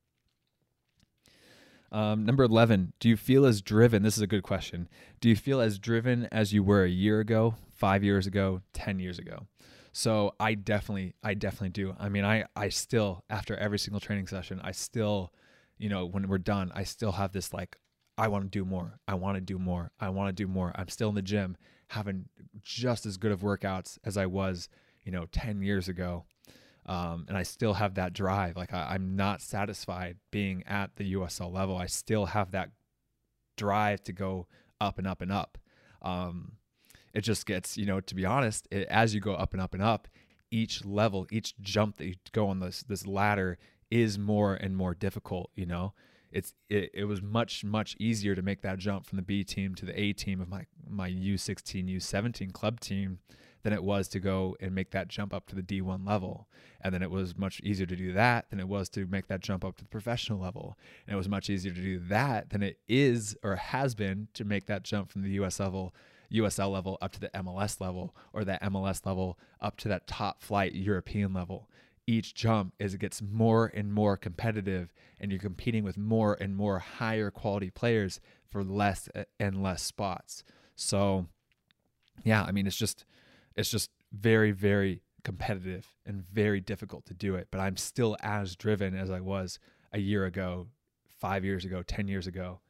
Um, number 11, do you feel as driven? This is a good question. Do you feel as driven as you were a year ago, five years ago, 10 years ago? So I definitely, I definitely do. I mean, I, I still, after every single training session, I still, you know, when we're done, I still have this like, I want to do more. I want to do more. I want to do more. I'm still in the gym having just as good of workouts as I was, you know, 10 years ago um, and I still have that drive. Like I, I'm not satisfied being at the USL level. I still have that drive to go up and up and up. Um, it just gets, you know, to be honest, it, as you go up and up and up, each level, each jump that you go on this this ladder is more and more difficult. You know, it's it, it was much much easier to make that jump from the B team to the A team of my my U16 U17 club team than it was to go and make that jump up to the D1 level. And then it was much easier to do that than it was to make that jump up to the professional level. And it was much easier to do that than it is or has been to make that jump from the US level, USL level up to the MLS level or that MLS level up to that top flight European level. Each jump as it gets more and more competitive and you're competing with more and more higher quality players for less and less spots. So yeah, I mean it's just it's just very, very competitive and very difficult to do it. But I'm still as driven as I was a year ago, five years ago, ten years ago.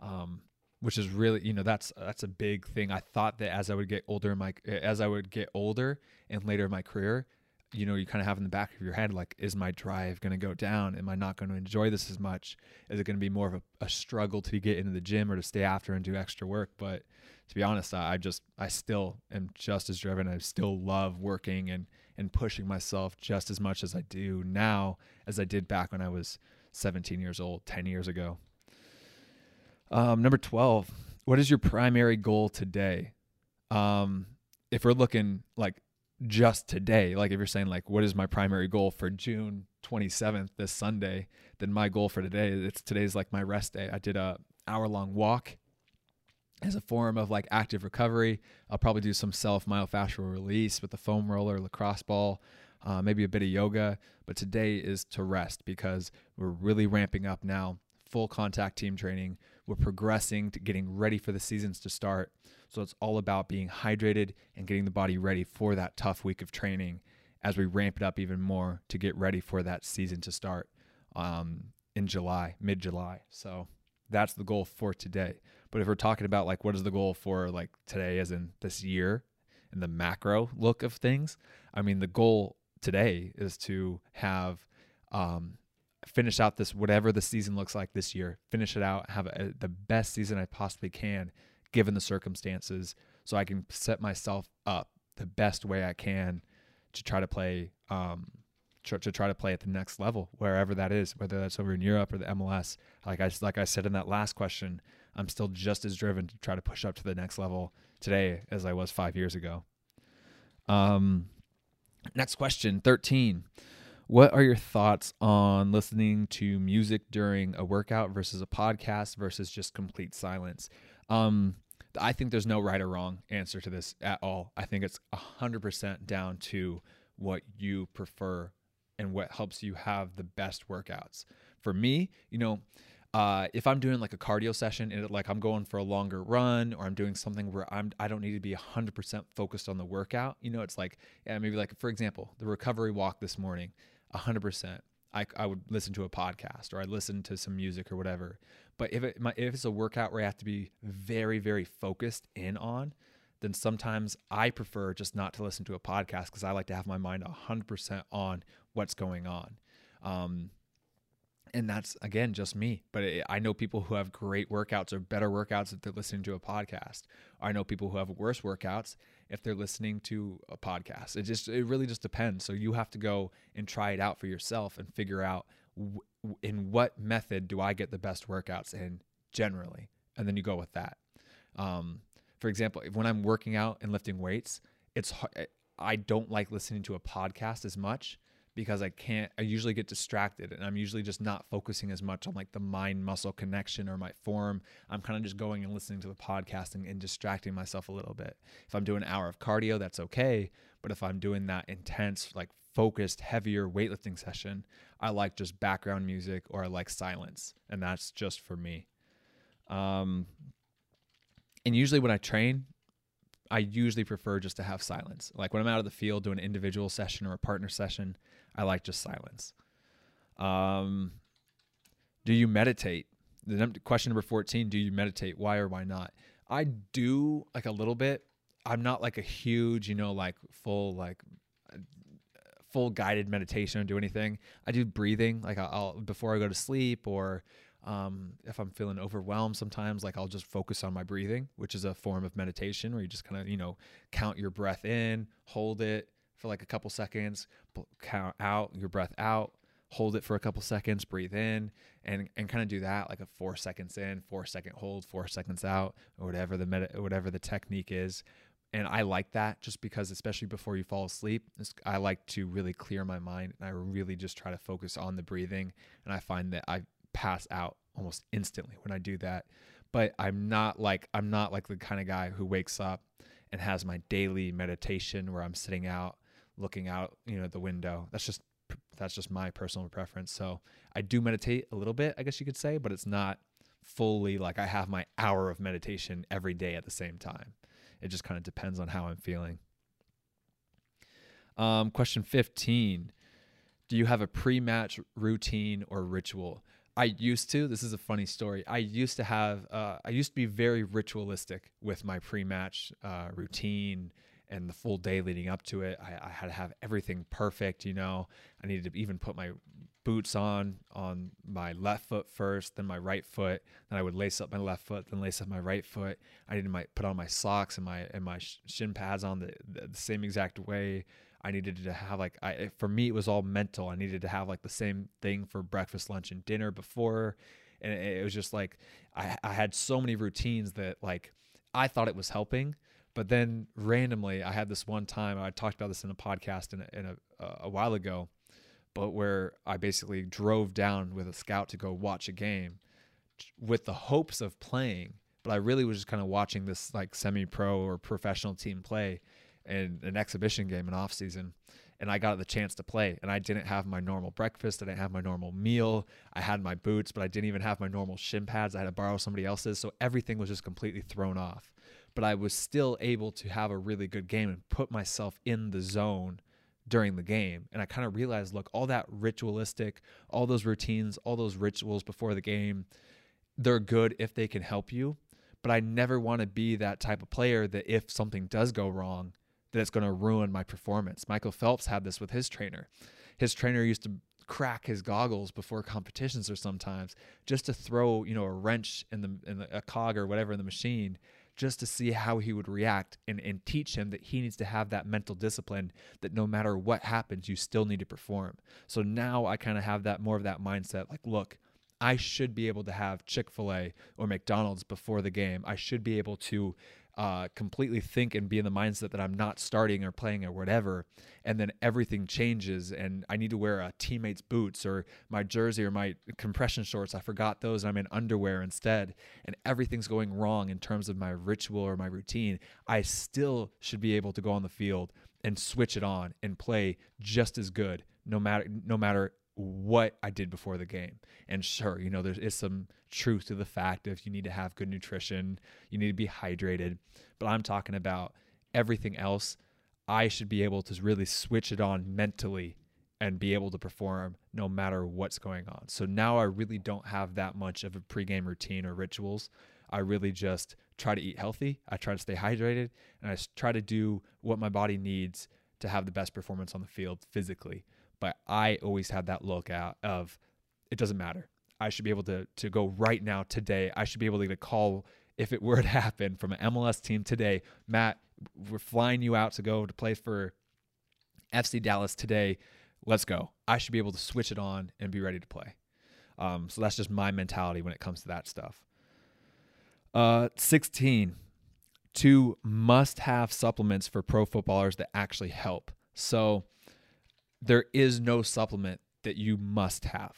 Um, which is really, you know, that's that's a big thing. I thought that as I would get older, in my as I would get older and later in my career, you know, you kind of have in the back of your head, like, is my drive going to go down? Am I not going to enjoy this as much? Is it going to be more of a, a, struggle to get into the gym or to stay after and do extra work? But to be honest, I, I just, I still am just as driven. I still love working and, and pushing myself just as much as I do now as I did back when I was 17 years old, 10 years ago. Um, number 12, what is your primary goal today? Um, if we're looking like just today, like if you're saying like what is my primary goal for June 27th this Sunday, then my goal for today it's today's like my rest day. I did a hour long walk as a form of like active recovery. I'll probably do some self myofascial release with the foam roller, lacrosse ball, uh, maybe a bit of yoga. But today is to rest because we're really ramping up now. Full contact team training. We're progressing to getting ready for the seasons to start. So it's all about being hydrated and getting the body ready for that tough week of training as we ramp it up even more to get ready for that season to start um, in July, mid July. So that's the goal for today. But if we're talking about like what is the goal for like today, as in this year and the macro look of things, I mean, the goal today is to have um, finish out this whatever the season looks like this year, finish it out, have a, the best season I possibly can given the circumstances so I can set myself up the best way I can to try to play um, to, to try to play at the next level wherever that is whether that's over in Europe or the MLS like I like I said in that last question I'm still just as driven to try to push up to the next level today as I was 5 years ago um next question 13 what are your thoughts on listening to music during a workout versus a podcast versus just complete silence um I think there's no right or wrong answer to this at all. I think it's 100% down to what you prefer and what helps you have the best workouts. For me, you know, uh, if I'm doing like a cardio session and like I'm going for a longer run or I'm doing something where I'm I don't need to be 100% focused on the workout, you know, it's like yeah, maybe like for example, the recovery walk this morning, 100%. I, I would listen to a podcast or I listen to some music or whatever. But if it if it's a workout where I have to be very very focused in on, then sometimes I prefer just not to listen to a podcast because I like to have my mind 100% on what's going on. Um, and that's again just me but i know people who have great workouts or better workouts if they're listening to a podcast i know people who have worse workouts if they're listening to a podcast it just it really just depends so you have to go and try it out for yourself and figure out in what method do I get the best workouts in generally? And then you go with that. Um, for example, when I'm working out and lifting weights, it's hard, I don't like listening to a podcast as much because I can't I usually get distracted and I'm usually just not focusing as much on like the mind muscle connection or my form. I'm kind of just going and listening to the podcast and, and, distracting myself a little bit. If I'm doing an hour of cardio, that's okay. But if I'm doing that intense, like focused, heavier weightlifting session, I like just background music or I like silence. And that's just for me. Um, and usually when I train, I usually prefer just to have silence. Like when I'm out of the field doing an individual session or a partner session, I like just silence. Um, do you meditate? The num- question number 14, do you meditate? Why or why not? I do like a little bit. I'm not like a huge, you know, like full like full guided meditation or do anything. I do breathing like I'll before I go to sleep or um, if I'm feeling overwhelmed, sometimes like I'll just focus on my breathing, which is a form of meditation where you just kind of, you know, count your breath in, hold it for like a couple seconds, count out your breath out, hold it for a couple seconds, breathe in, and and kind of do that like a four seconds in, four second hold, four seconds out, or whatever the whatever the technique is. and I like that just because, especially before you fall asleep, I like to really clear my mind and I really just try to focus on the breathing. And I find that I pass out almost instantly when I do that. But I'm not like I'm not like the kind of guy who wakes up and has my daily meditation where I'm sitting out looking out, you know, the window. That's just that's just my personal preference. So I do meditate a little bit, I guess you could say, but it's not fully like I have my hour of meditation every day at the same time. It just kind of depends on how I'm feeling. Um, question 15 Do you have a pre match routine or ritual? I used to. This is a funny story. I used to have, uh, I used to be very ritualistic with my pre match uh, routine and the full day leading up to it. I, I, had to have everything perfect, you know. I needed to even put my boots on on my left foot first, then my right foot. Then I would lace up my left foot, then lace up my right foot. I needed to put on my socks and my and my shin pads on the, the, the same exact way. I needed to have like I for me it was all mental. I needed to have like the same thing for breakfast, lunch, and dinner before, and it, it was just like I I had so many routines that like I thought it was helping. But then randomly, I had this one time. I talked about this in a podcast in a, in a, a while ago but where I basically drove down with a scout to go watch a game with the hopes of playing. But I really was just kind of watching this like semi pro or professional team play in an exhibition game in off season. And I got the chance to play. And I didn't have my normal breakfast. I didn't have my normal meal. I had my boots, but I didn't even have my normal shin pads. I had to borrow somebody else's. So everything was just completely thrown off. But I was still able to have a really good game and put myself in the zone during the game. And I kind of realized look, all that ritualistic, all those routines, all those rituals before the game, they're good if they can help you. But I never want to be that type of player that if something does go wrong, that it's going to ruin my performance. Michael Phelps had this with his trainer. His trainer used to crack his goggles before competitions or sometimes just to throw, you know, a wrench in the in the, a cog or whatever in the machine just to see how he would react and, and teach him that he needs to have that mental discipline that no matter what happens, you still need to perform. So now I kind of have that more of that mindset like, look, I should be able to have Chick fil A or McDonald's before the game. I should be able to uh, completely think and be in the mindset that I'm not starting or playing or whatever, and then everything changes and I need to wear a teammate's boots or my jersey or my compression shorts. I forgot those. I'm in underwear instead, and everything's going wrong in terms of my ritual or my routine. I still should be able to go on the field and switch it on and play just as good, no matter no matter what I did before the game. And sure, you know, there is some truth to the fact of you need to have good nutrition, you need to be hydrated. But I'm talking about everything else. I should be able to really switch it on mentally and be able to perform no matter what's going on. So now I really don't have that much of a pregame routine or rituals. I really just try to eat healthy. I try to stay hydrated and I try to do what my body needs to have the best performance on the field physically. But I always have that look out of it doesn't matter. I should be able to to go right now today. I should be able to get a call if it were to happen from an MLS team today. Matt, we're flying you out to go to play for FC Dallas today. Let's go. I should be able to switch it on and be ready to play. Um, so that's just my mentality when it comes to that stuff. Uh, 16, two must have supplements for pro footballers that actually help. So there is no supplement that you must have.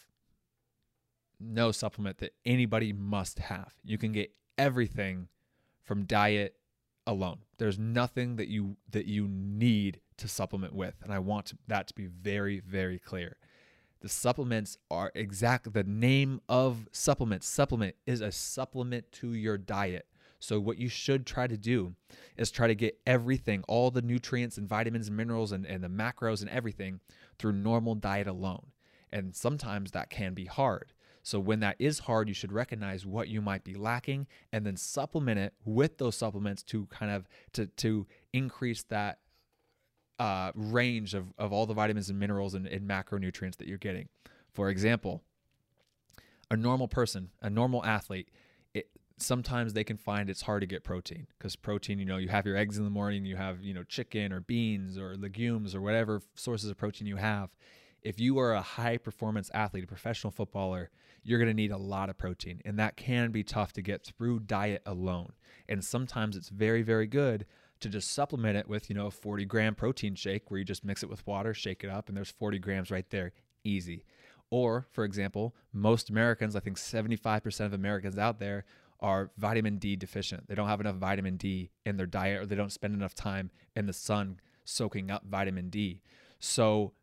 No supplement that anybody must have. You can get everything from diet alone. There's nothing that you that you need to supplement with, and I want that to be very very clear. The supplements are exactly the name of supplements. Supplement is a supplement to your diet. So, what you should try to do is try to get everything, all the nutrients and vitamins and minerals and, and the macros and everything through normal diet alone. And sometimes that can be hard. So, when that is hard, you should recognize what you might be lacking and then supplement it with those supplements to kind of to, to increase that uh, range of, of all the vitamins and minerals and, and macronutrients that you're getting. For example, a normal person, a normal athlete, sometimes they can find it's hard to get protein because protein, you know, you have your eggs in the morning, you have, you know, chicken or beans or legumes or whatever sources of protein you have. If you are a high performance athlete, a professional footballer, you're going to need a lot of protein. And that can be tough to get through diet alone. And sometimes it's very, very good to just supplement it with, you know, a 40 gram protein shake where you just mix it with water, shake it up, and there's 40 grams right there. Easy. Or, for example, most Americans, I think 75% of Americans out there are vitamin D deficient. They don't have enough vitamin D in their diet or they don't spend enough time in the sun soaking up vitamin D. So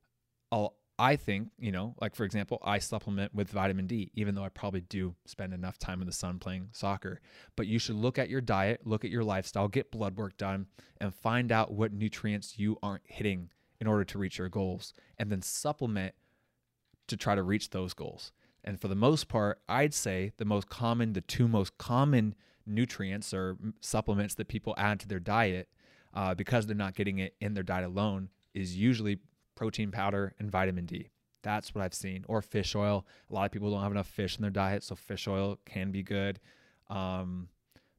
I'll, I think, you know, like for example, I supplement with vitamin D, even though I probably do spend enough time in the sun playing soccer. But you should look at your diet, look at your lifestyle, get blood work done, and find out what nutrients you aren't hitting in order to reach your goals, and then supplement to try to reach those goals. And for the most part, I'd say the most common, the two most common nutrients or supplements that people add to their diet uh, because they're not getting it in their diet alone is usually protein powder and vitamin D. That's what I've seen. Or fish oil. A lot of people don't have enough fish in their diet, so fish oil can be good. Um,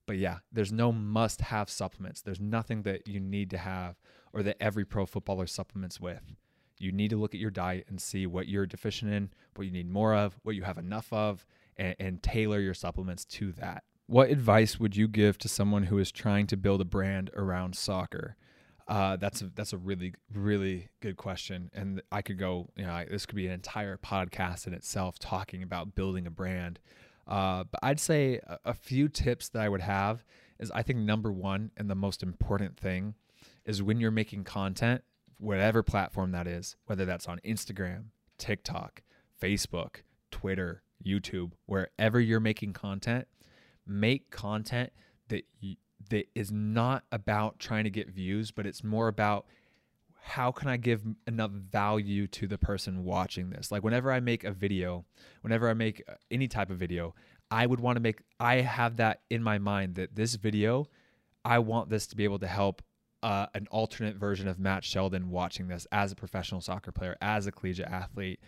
but yeah, there's no must have supplements. There's nothing that you need to have or that every pro footballer supplements with. You need to look at your diet and see what you're deficient in, what you need more of, what you have enough of, and, and tailor your supplements to that. What advice would you give to someone who is trying to build a brand around soccer? Uh, that's a, that's a really really good question, and I could go. You know, this could be an entire podcast in itself talking about building a brand. Uh, but I'd say a, a few tips that I would have is I think number one and the most important thing is when you're making content, whatever platform that is, whether that's on Instagram, TikTok, Facebook, Twitter, YouTube, wherever you're making content, make content that that is not about trying to get views, but it's more about how can I give enough value to the person watching this? Like whenever I make a video, whenever I make uh, any type of video, I would want to make I have that in my mind that this video I want this to be able to help uh, an alternate version of Matt Sheldon watching this as a professional soccer player, as a collegiate athlete,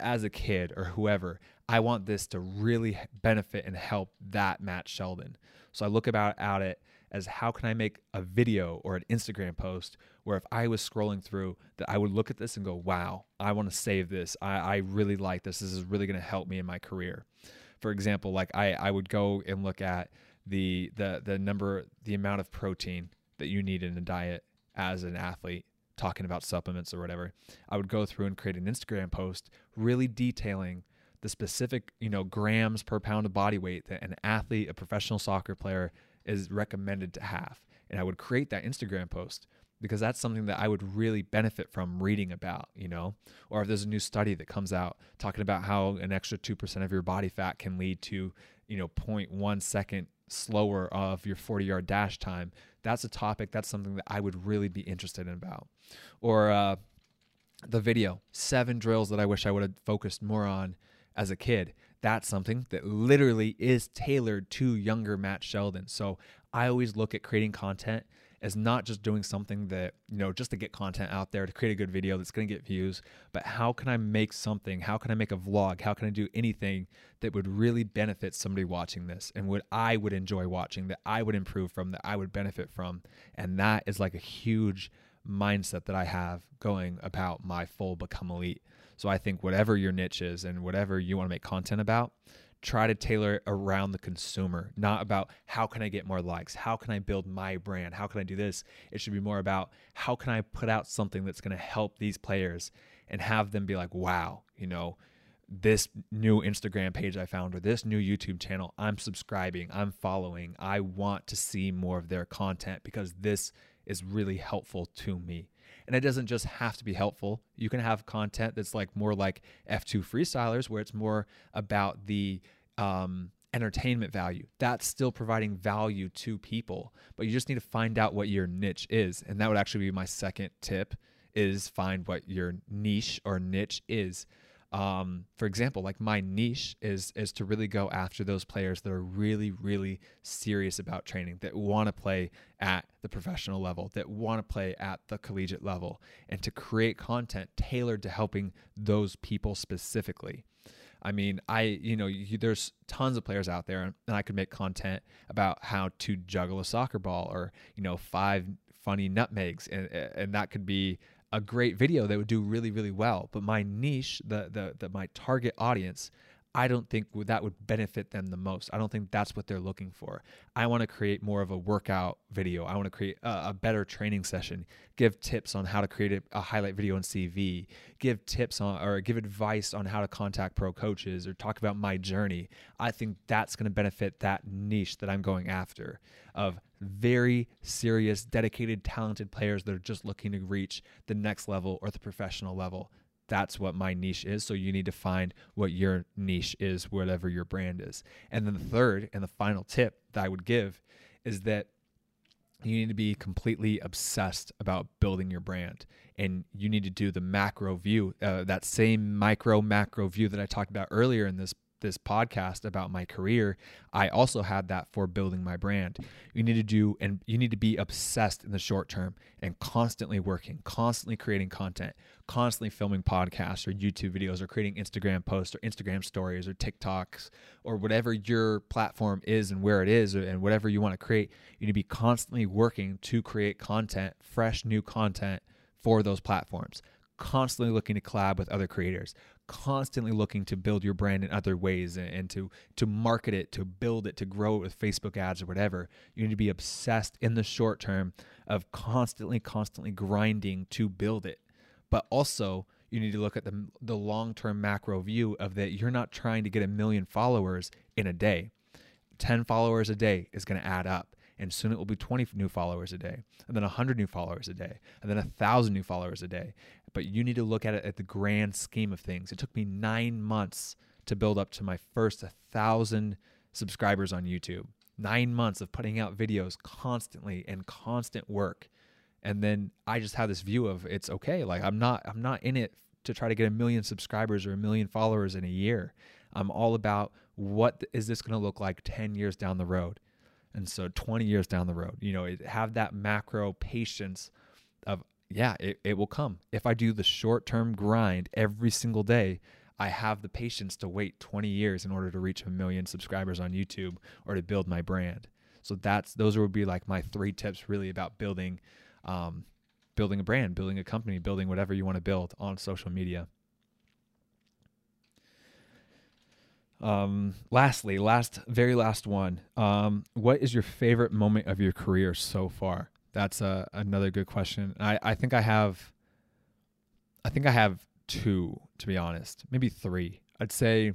as a kid or whoever. I want this to really benefit and help that Matt Sheldon. So I look about at it as how can I make a video or an Instagram post where if I was scrolling through that I would look at this and go, wow, I want to save this. I, I really like this. This is really going to help me in my career. For example, like I, I would go and look at the the the number the amount of protein that you need in a diet as an athlete talking about supplements or whatever i would go through and create an instagram post really detailing the specific you know grams per pound of body weight that an athlete a professional soccer player is recommended to have. And I would create that Instagram post because that's something that I would really benefit from reading about, you know? Or if there's a new study that comes out talking about how an extra 2% of your body fat can lead to, you know, 0.1 second slower of your 40 yard dash time, that's a topic, that's something that I would really be interested in about. Or uh, the video, seven drills that I wish I would have focused more on as a kid that's something that literally is tailored to younger Matt Sheldon. So I always look at creating content as not just doing something that, you know, just to get content out there to create a good video that's going to get views, but how can I make something? How can I make a vlog? How can I do anything that would really benefit somebody watching this and what I would enjoy watching, that I would improve from, that I would benefit from? And that is like a huge mindset that I have going about my full become elite. So I think whatever your niche is and whatever you want to make content about, try to tailor it around the consumer, not about how can I get more likes? How can I build my brand? How can I do this? It should be more about how can I put out something that's going to help these players and have them be like, wow, you know, this new Instagram page I found or this new YouTube channel, I'm subscribing, I'm following. I want to see more of their content because this is really helpful to me. And it doesn't just have to be helpful. You can have content that's like more like F2 freestylers, where it's more about the um, entertainment value. That's still providing value to people, but you just need to find out what your niche is. And that would actually be my second tip is find what your niche or niche is um, for example, like my niche is is to really go after those players that are really, really serious about training, that want to play at the professional level, that want to play at the collegiate level, and to create content tailored to helping those people specifically. I mean, I you know, you, there's tons of players out there, and I could make content about how to juggle a soccer ball, or you know, five funny nutmegs, and and that could be a great video that would do really really well but my niche the the, the my target audience I don't think that would benefit them the most. I don't think that's what they're looking for. I want to create more of a workout video. I want to create a, a better training session, give tips on how to create a, a, highlight video in CV, give tips on or give advice on how to contact pro coaches or talk about my journey. I think that's going to benefit that niche that I'm going after of very serious, dedicated, talented players that are just looking to reach the next level or the professional level that's what my niche is. So you need to find what your niche is, whatever your brand is. And then the third and the final tip that I would give is that you need to be completely obsessed about building your brand and you need to do the macro view uh, that same micro macro view that i talked about earlier in this this podcast about my career, I also had that for building my brand. You need to do and you need to be obsessed in the short term and constantly working, constantly creating content, constantly filming podcasts or YouTube videos or creating Instagram posts or Instagram stories or TikToks or whatever your platform is and where it is and whatever you want to create. You need to be constantly working to create content, fresh new content for those platforms constantly looking to collab with other creators, constantly looking to build your brand in other ways and, to to market it, to build it, to grow it with Facebook ads or whatever. You need to be obsessed in the short term of constantly, constantly grinding to build it. But also you need to look at the the long-term macro view of that you're not trying to get a million followers in a day. 10 followers a day is going to add up and soon it will be 20 new followers a day and then 100 new followers a day and then 1000 new followers a day but you need to look at it at the grand scheme of things. It took me nine months to build up to my first 1000 subscribers on youtube. Nine months of putting out videos constantly and constant work. And then i just have this view of it's okay. Like i'm not i'm not in it to try to get a million subscribers or a million followers in a year. I'm all about what is this going to look like 10 years down the road? And so 20 years down the road, you know, have that macro patience of, yeah, it, it will come. If I do the short term grind every single day, I have the patience to wait 20 years in order to reach a million subscribers on YouTube or to build my brand. So that's those would be like my three tips really about building um, building a brand, building a company, building whatever you want to build on social media. Um, lastly, last, very last one. Um, what is your favorite moment of your career so far? That's a, another good question. I, I think I have, I think I have two, to be honest, maybe three. I'd say,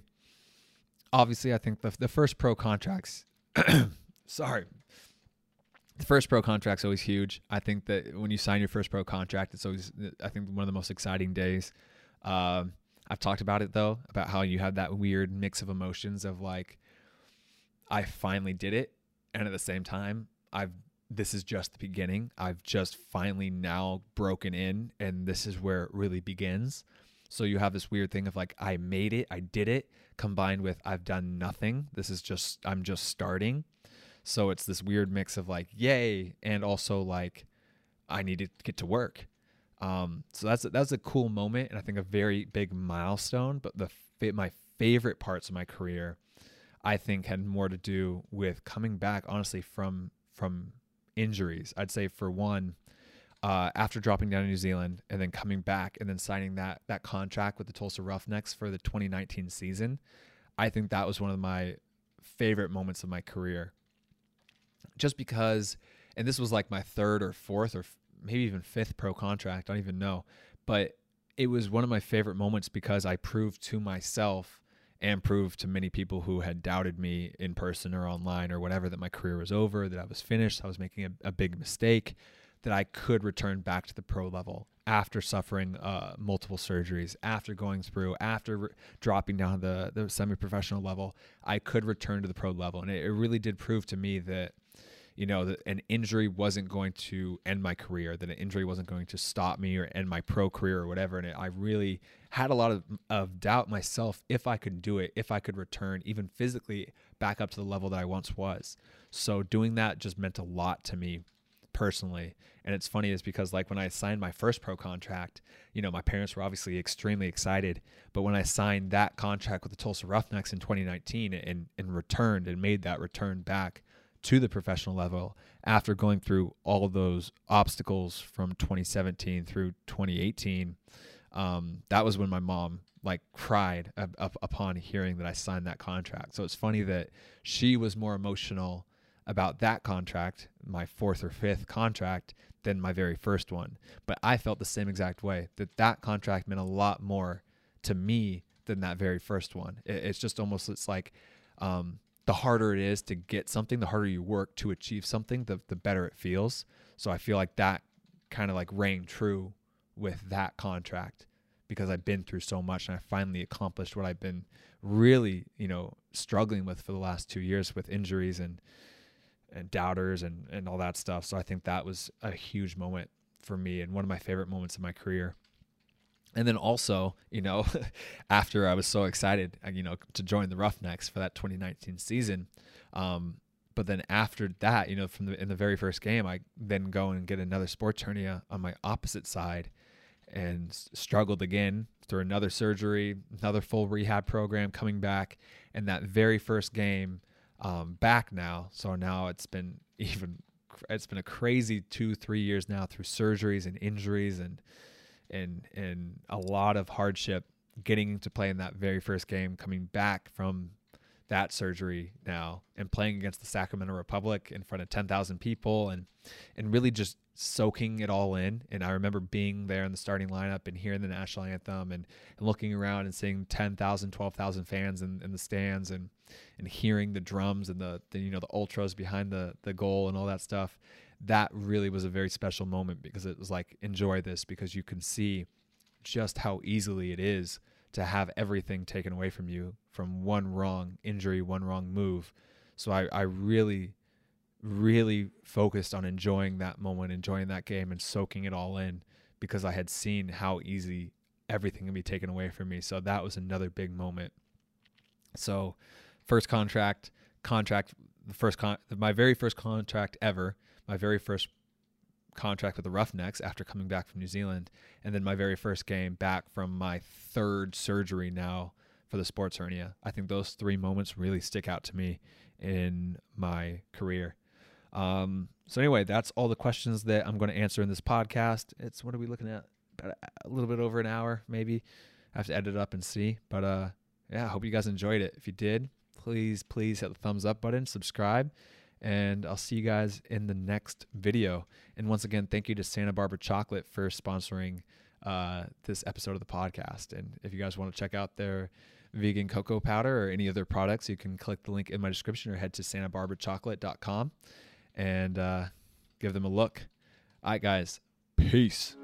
obviously, I think the, the first pro contracts, sorry, the first pro contract's always huge. I think that when you sign your first pro contract, it's always, I think, one of the most exciting days. Um, I've talked about it though, about how you have that weird mix of emotions of like, I finally did it. And at the same time, I've, this is just the beginning. I've just finally now broken in and this is where it really begins. So you have this weird thing of like, I made it, I did it, combined with I've done nothing. This is just, I'm just starting. So it's this weird mix of like, yay, and also like, I need to get to work. Um, so that's that's a cool moment, and I think a very big milestone. But the my favorite parts of my career, I think, had more to do with coming back, honestly, from from injuries. I'd say for one, uh, after dropping down to New Zealand and then coming back and then signing that that contract with the Tulsa Roughnecks for the 2019 season, I think that was one of my favorite moments of my career. Just because, and this was like my third or fourth or maybe even fifth pro contract. I don't even know. But it was one of my favorite moments because I proved to myself and proved to many people who had doubted me in person or online or whatever that my career was over, that I was finished, I was making a, a big mistake, that I could return back to the pro level after suffering uh, multiple surgeries, after going through, after re- dropping down the, the semi professional level, I could return to the pro level. And it, it really did prove to me that you know, that an injury wasn't going to end my career, that an injury wasn't going to stop me or end my pro career or whatever. And it, I really had a lot of, of doubt myself if I could do it, if I could return even physically back up to the level that I once was. So doing that just meant a lot to me personally. And it's funny is because like when I signed my first pro contract, you know, my parents were obviously extremely excited. But when I signed that contract with the Tulsa Roughnecks in 2019 and, and returned and made that return back to the professional level after going through all those obstacles from 2017 through 2018 um, that was when my mom like cried up, up upon hearing that I signed that contract. So it's funny that she was more emotional about that contract, my fourth or fifth contract, than my very first one. But I felt the same exact way that that contract meant a lot more to me than that very first one. It, it's just almost it's like um, the harder it is to get something, the harder you work to achieve something, the the better it feels. So I feel like that kind of like rang true with that contract because I've been through so much and I finally accomplished what I've been really, you know, struggling with for the last two years with injuries and and doubters and and all that stuff. So I think that was a huge moment for me and one of my favorite moments in my career. And then also, you know, after I was so excited, uh, you know, to join the Roughnecks for that 2019 season, um, but then after that, you know, from the in the very first game, I then go and get another sports hernia on my opposite side, and struggled again through another surgery, another full rehab program, coming back, and that very first game um, back now. So now it's been even it's been a crazy two three years now through surgeries and injuries and and and a lot of hardship getting to play in that very first game coming back from that surgery now and playing against the Sacramento Republic in front of 10,000 people and and really just soaking it all in. And I remember being there in the starting lineup and hearing the national anthem and, and looking around and seeing 10,000, 12,000 fans in, in the stands and and hearing the drums and the, the you know the ultras behind the the goal and all that stuff. That really was a very special moment because it was like enjoy this because you can see just how easily it is to have everything taken away from you from one wrong injury, one wrong move. So I, I really, really focused on enjoying that moment, enjoying that game, and soaking it all in because I had seen how easy everything can be taken away from me. So that was another big moment. So, first contract, contract, the first con, my very first contract ever, my very first contract with the Roughnecks after coming back from New Zealand, and then my very first game back from my third surgery now for the sports hernia. I think those three moments really stick out to me in my career. Um, so anyway, that's all the questions that I'm going to answer in this podcast. It's what are we looking at? About a little bit over an hour, maybe. I have to edit it up and see, but uh, yeah, I hope you guys enjoyed it. If you did, please, please hit the thumbs up button, subscribe, and I'll see you guys in the next video. And once again, thank you to Santa Barbara Chocolate for sponsoring uh, this episode of the podcast. And if you guys want to check out their vegan cocoa powder or any other products, you can click the link in my description or head to santabarbarachocolate.com and uh, give them a look. All right, guys. Peace.